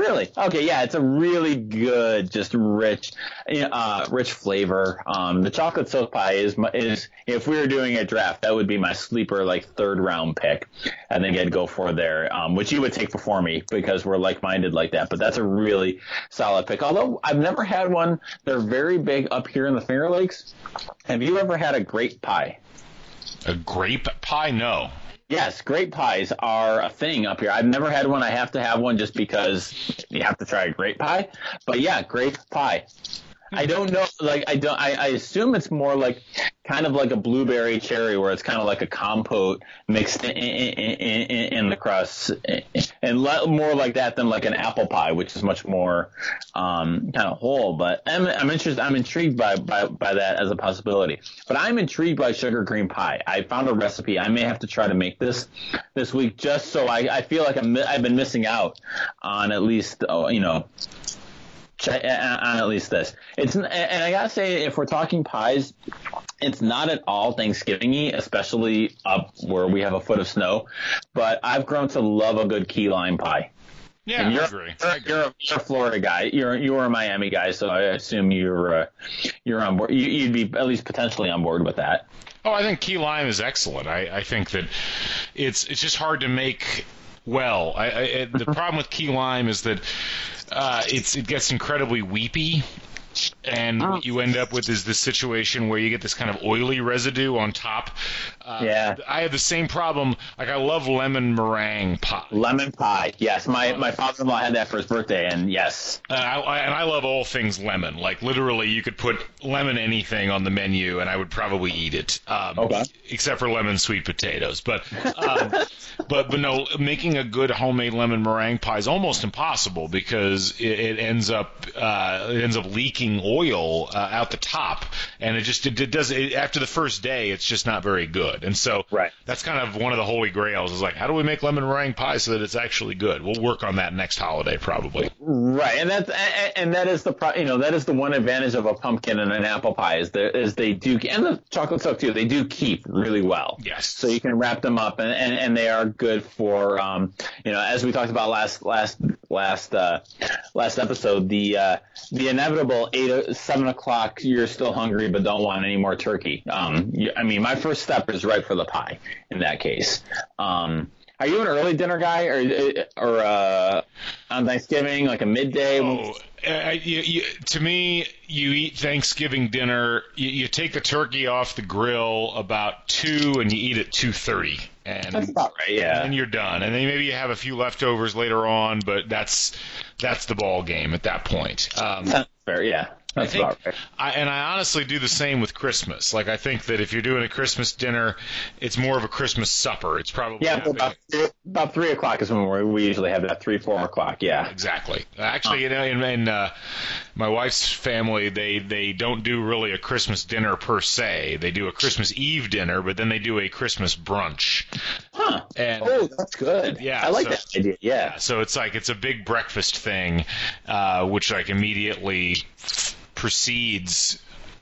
Really? Okay, yeah, it's a really good, just rich, uh, rich flavor. Um, the chocolate silk pie is is if we were doing a draft, that would be my sleeper like third round pick. I think I'd go for there, um, which you would take before me because we're like minded like that. But that's a really solid pick. Although I've never had one, they're very big up here in the Finger Lakes. Have you ever had a grape pie? A grape pie? No. Yes, grape pies are a thing up here. I've never had one. I have to have one just because you have to try a grape pie. But yeah, grape pie. I don't know. Like I don't. I, I assume it's more like kind of like a blueberry cherry, where it's kind of like a compote mixed in, in, in, in the crust, and le- more like that than like an apple pie, which is much more um, kind of whole. But I'm, I'm interested. I'm intrigued by, by by that as a possibility. But I'm intrigued by sugar cream pie. I found a recipe. I may have to try to make this this week, just so I, I feel like I'm, I've been missing out on at least oh, you know check on at least this. It's and I gotta say, if we're talking pies, it's not at all Thanksgiving-y, especially up where we have a foot of snow. But I've grown to love a good key lime pie. Yeah, And I you're, agree. You're, agree. you're, a, you're a Florida guy. You're you're a Miami guy, so I assume you're uh, you're on board. You, you'd be at least potentially on board with that. Oh, I think key lime is excellent. I, I think that it's it's just hard to make well. I, I, the problem with key lime is that uh, it's it gets incredibly weepy. And what you end up with is this situation where you get this kind of oily residue on top, uh, Uh, Yeah. I have the same problem. Like I love lemon meringue pie. Lemon pie. Yes, my my father-in-law had that for his birthday, and yes, And I, I, and I love all things lemon. Like literally, you could put lemon anything on the menu, and I would probably eat it. Um, Okay. Except for lemon sweet potatoes, but um, but but no, making a good homemade lemon meringue pie is almost impossible because it, it ends up uh, it ends up leaking oil uh, out the top, and it just it, it does it, after the first day, it's just not very good. And so Right. that's kind of one of the holy grails is like, how do we make lemon meringue pie so that it's actually good? We'll work on that next holiday probably. right, and that's and, that is the pro, you know that is the one advantage of a pumpkin and an apple pie is that is they do and the chocolate silk too. They do keep really well. Yes. So you can wrap them up, and, and, and they are good for um, you know as we talked about last last last uh, last episode the uh, the inevitable eight, seven o'clock you're still hungry but don't want any more turkey. Um, I mean my first step is right for the pie in that case. Um, are you an early dinner guy or or uh, on Thanksgiving like a midday? Oh, uh, you, you, to me, you eat Thanksgiving dinner. You, you take the turkey off the grill about two, and you eat at two thirty, and That's about right. Yeah. and you're done. And then maybe you have a few leftovers later on, but that's that's the ball game at that point. Um, Sounds fair. Yeah. I think, about right. I, and I honestly do the same with Christmas. Like I think that if you're doing a Christmas dinner, it's more of a Christmas supper. It's probably Yeah, about three, about three o'clock is when we we usually have that three four o'clock. Yeah. Exactly. Actually, you know, in, in uh, my wife's family, they they don't do really a Christmas dinner per se. They do a Christmas Eve dinner, but then they do a Christmas brunch. Huh. And Oh, that's good. Yeah, I like so- that idea. Yeah. so it's like it's a big breakfast thing, uh, which like immediately precedes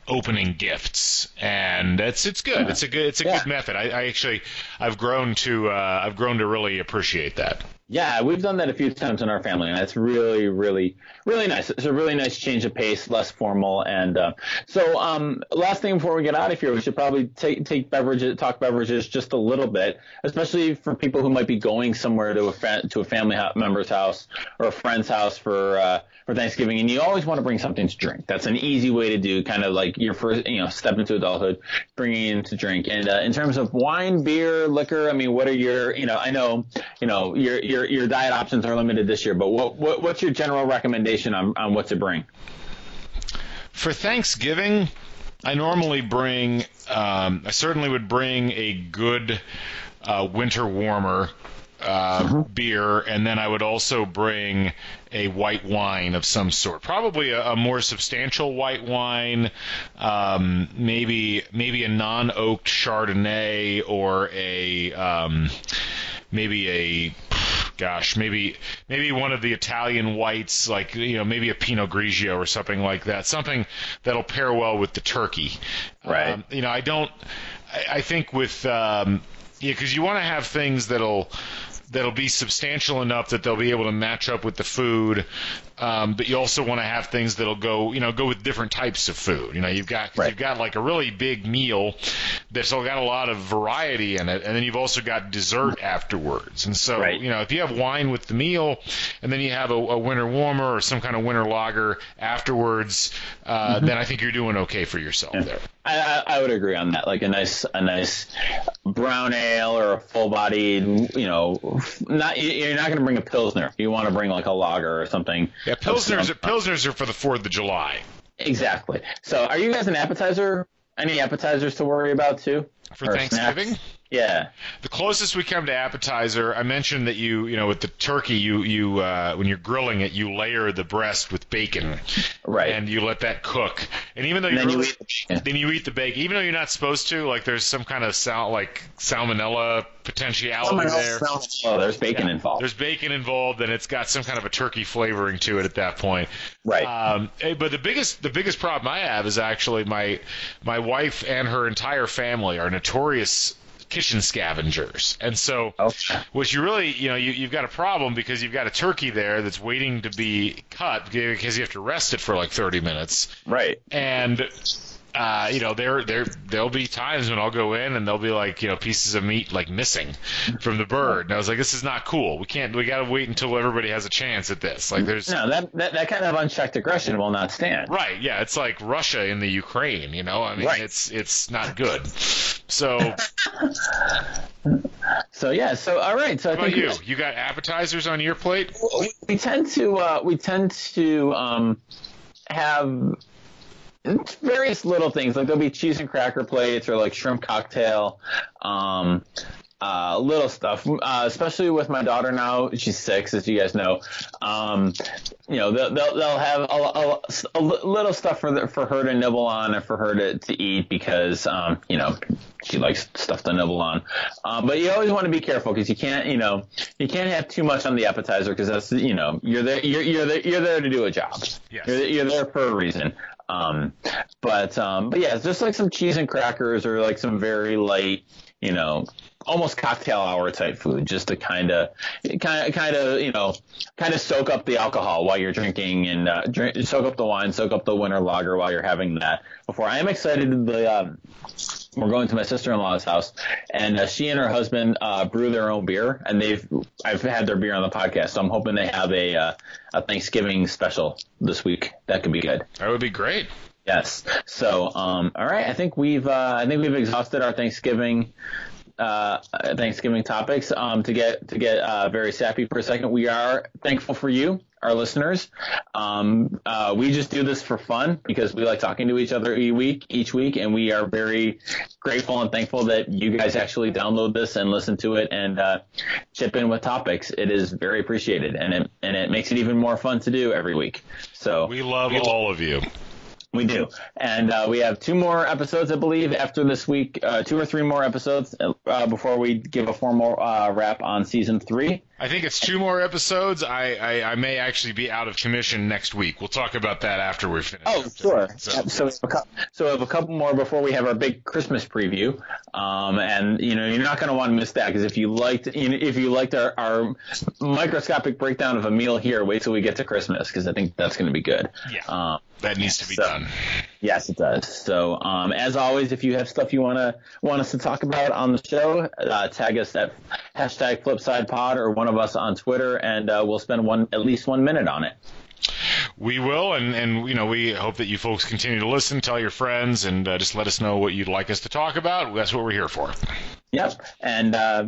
opening gifts and it's it's good. It's a good it's a Yeah. good method. I, I actually i've grown to uh, i've grown to really appreciate that Yeah, we've done that a few times in our family, and it's really, really, really nice. It's a really nice change of pace, less formal. And uh, so, um, last thing before we get out of here, we should probably take take beverages, talk beverages just a little bit, especially for people who might be going somewhere to a fa- to a family member's house or a friend's house for uh, for Thanksgiving, and you always want to bring something to drink. That's an easy way to do, kind of like your first, you know, step into adulthood, bringing in to drink. And uh, in terms of wine, beer, liquor, I mean, what are your, you know, I know, you know, your your your diet options are limited this year, but what, what what's your general recommendation on on what to bring? For Thanksgiving, I normally bring. Um, I certainly would bring a good uh, winter warmer uh, beer, and then I would also bring a white wine of some sort. Probably a, a more substantial white wine, um, maybe maybe a non-oaked Chardonnay or a um, maybe a gosh, maybe maybe one of the Italian whites, like you know, maybe a Pinot Grigio or something like that. Something that'll pair well with the turkey. Right. Um, you know, I don't. I, I think with um, yeah, because you want to have things that'll that'll be substantial enough that they'll be able to match up with the food. Um, but you also want to have things that'll go, you know, go with different types of food. You know, you've got Right. you've got like a really big meal that's all got a lot of variety in it, and then you've also got dessert afterwards. And so, Right. you know, if you have wine with the meal, and then you have a, a winter warmer or some kind of winter lager afterwards, uh, then I think you're doing okay for yourself there. I, I, I would agree on that. Like a nice a nice brown ale or a full bodied, you know, not you're not going to bring a pilsner. You want to bring like a lager or something. Yeah, pilsners. Of some- Pilsners are for the Fourth of July. Exactly. So, are you guys an appetizer? Any appetizers to worry about too? For Or Thanksgiving? snacks? Yeah. The closest we come to appetizer, I mentioned that you, you know, with the turkey, you, you, uh, when you're grilling it, you layer the breast with bacon, Right. and you let that cook. And even though And you're then you eat the bacon. then you eat the bacon, even though you're not supposed to. Like there's some kind of sal- like salmonella potentiality there. Oh, there's bacon involved. There's bacon involved, and it's got some kind of a turkey flavoring to it at that point. Right. Um, eh, but the biggest the biggest problem I have is actually my my wife and her entire family are notorious kitchen scavengers, and so Okay. what you really you know you, you've got a problem because you've got a turkey there that's waiting to be cut because you have to rest it for like 30 minutes Right. and uh, you know, there there there'll be times when I'll go in and there'll be like you know pieces of meat like missing from the bird, and I was like, this is not cool. We can't. We got to wait until everybody has a chance at this. Like there's no that, that that kind of unchecked aggression will not stand. right, yeah, it's like Russia in the Ukraine. You know, I mean, Right. it's it's not good. So, So yeah, so all right, so I how about think you? You got appetizers on your plate? we, we tend to uh, we tend to um, have various little things. Like there'll be cheese and cracker plates or like shrimp cocktail um, uh, little stuff. Uh, especially with my daughter now she's six as you guys know. Um, you know they'll, they'll, they'll have a, a, a little stuff for the, for her to nibble on and for her to, to eat because um, you know she likes stuff to nibble on. Uh, but you always want to be careful because you can't you know you can't have too much on the appetizer because that's you know you're there you're you're there, you're there to do a job. Yes. you're, you're there for a reason um, but um, but yeah it's just like some cheese and crackers or like some very light you know almost cocktail hour type food just to kind of kind of kind of you know kind of soak up the alcohol while you're drinking and uh, drink, soak up the wine soak up the winter lager while you're having that. Before i am excited to the um, we're going to my sister-in-law's house and uh, she and her husband uh, brew their own beer and they've i've had their beer on the podcast so i'm hoping they have a uh, a thanksgiving special this week that could be good That would be great. Yes. So, um, all right. I think we've uh, I think we've exhausted our Thanksgiving uh, Thanksgiving topics. Um, to get to get uh, very sappy for a second, we are thankful for you, our listeners. Um, uh, we just do this for fun because we like talking to each other each week, each week, and we are very grateful and thankful that you guys actually download this and listen to it and uh, chip in with topics. It is very appreciated, and it and it makes it even more fun to do every week. So We love all of you. We do. And uh, we have two more episodes, I believe, after this week, uh, two or three more episodes uh, before we give a formal uh, wrap on season three. I think it's two more episodes. I, I, I may actually be out of commission next week. We'll talk about that after we're finished. Oh, sure. So- Yep, So, we have a cou- so we have a couple more before we have our big Christmas preview. Um, and you know, you're not going to want to miss that because if you liked, you know, if you liked our, our microscopic breakdown of a meal here, wait till we get to Christmas because I think that's going to be good. Yeah. Um, That needs to be So- done. Yes, it does. So, um, as always, if you have stuff you want to want us to talk about on the show, uh, tag us at hashtag FlipsidePod or one of us on Twitter, and uh, we'll spend one at least one minute on it. We will, and, and you know, we hope that you folks continue to listen, tell your friends, and uh, just let us know what you'd like us to talk about. That's what we're here for. Yep. And uh,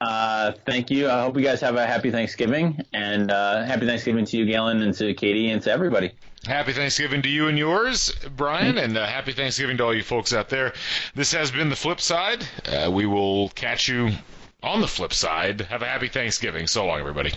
uh, thank you. I hope you guys have a happy Thanksgiving, and uh, happy Thanksgiving to you, Galen, and to Katie, and to everybody. Happy Thanksgiving to you and yours, Brian, and uh, happy Thanksgiving to all you folks out there. This has been the flip side. Uh, we will catch you on the flip side. Have a happy Thanksgiving. So long, everybody.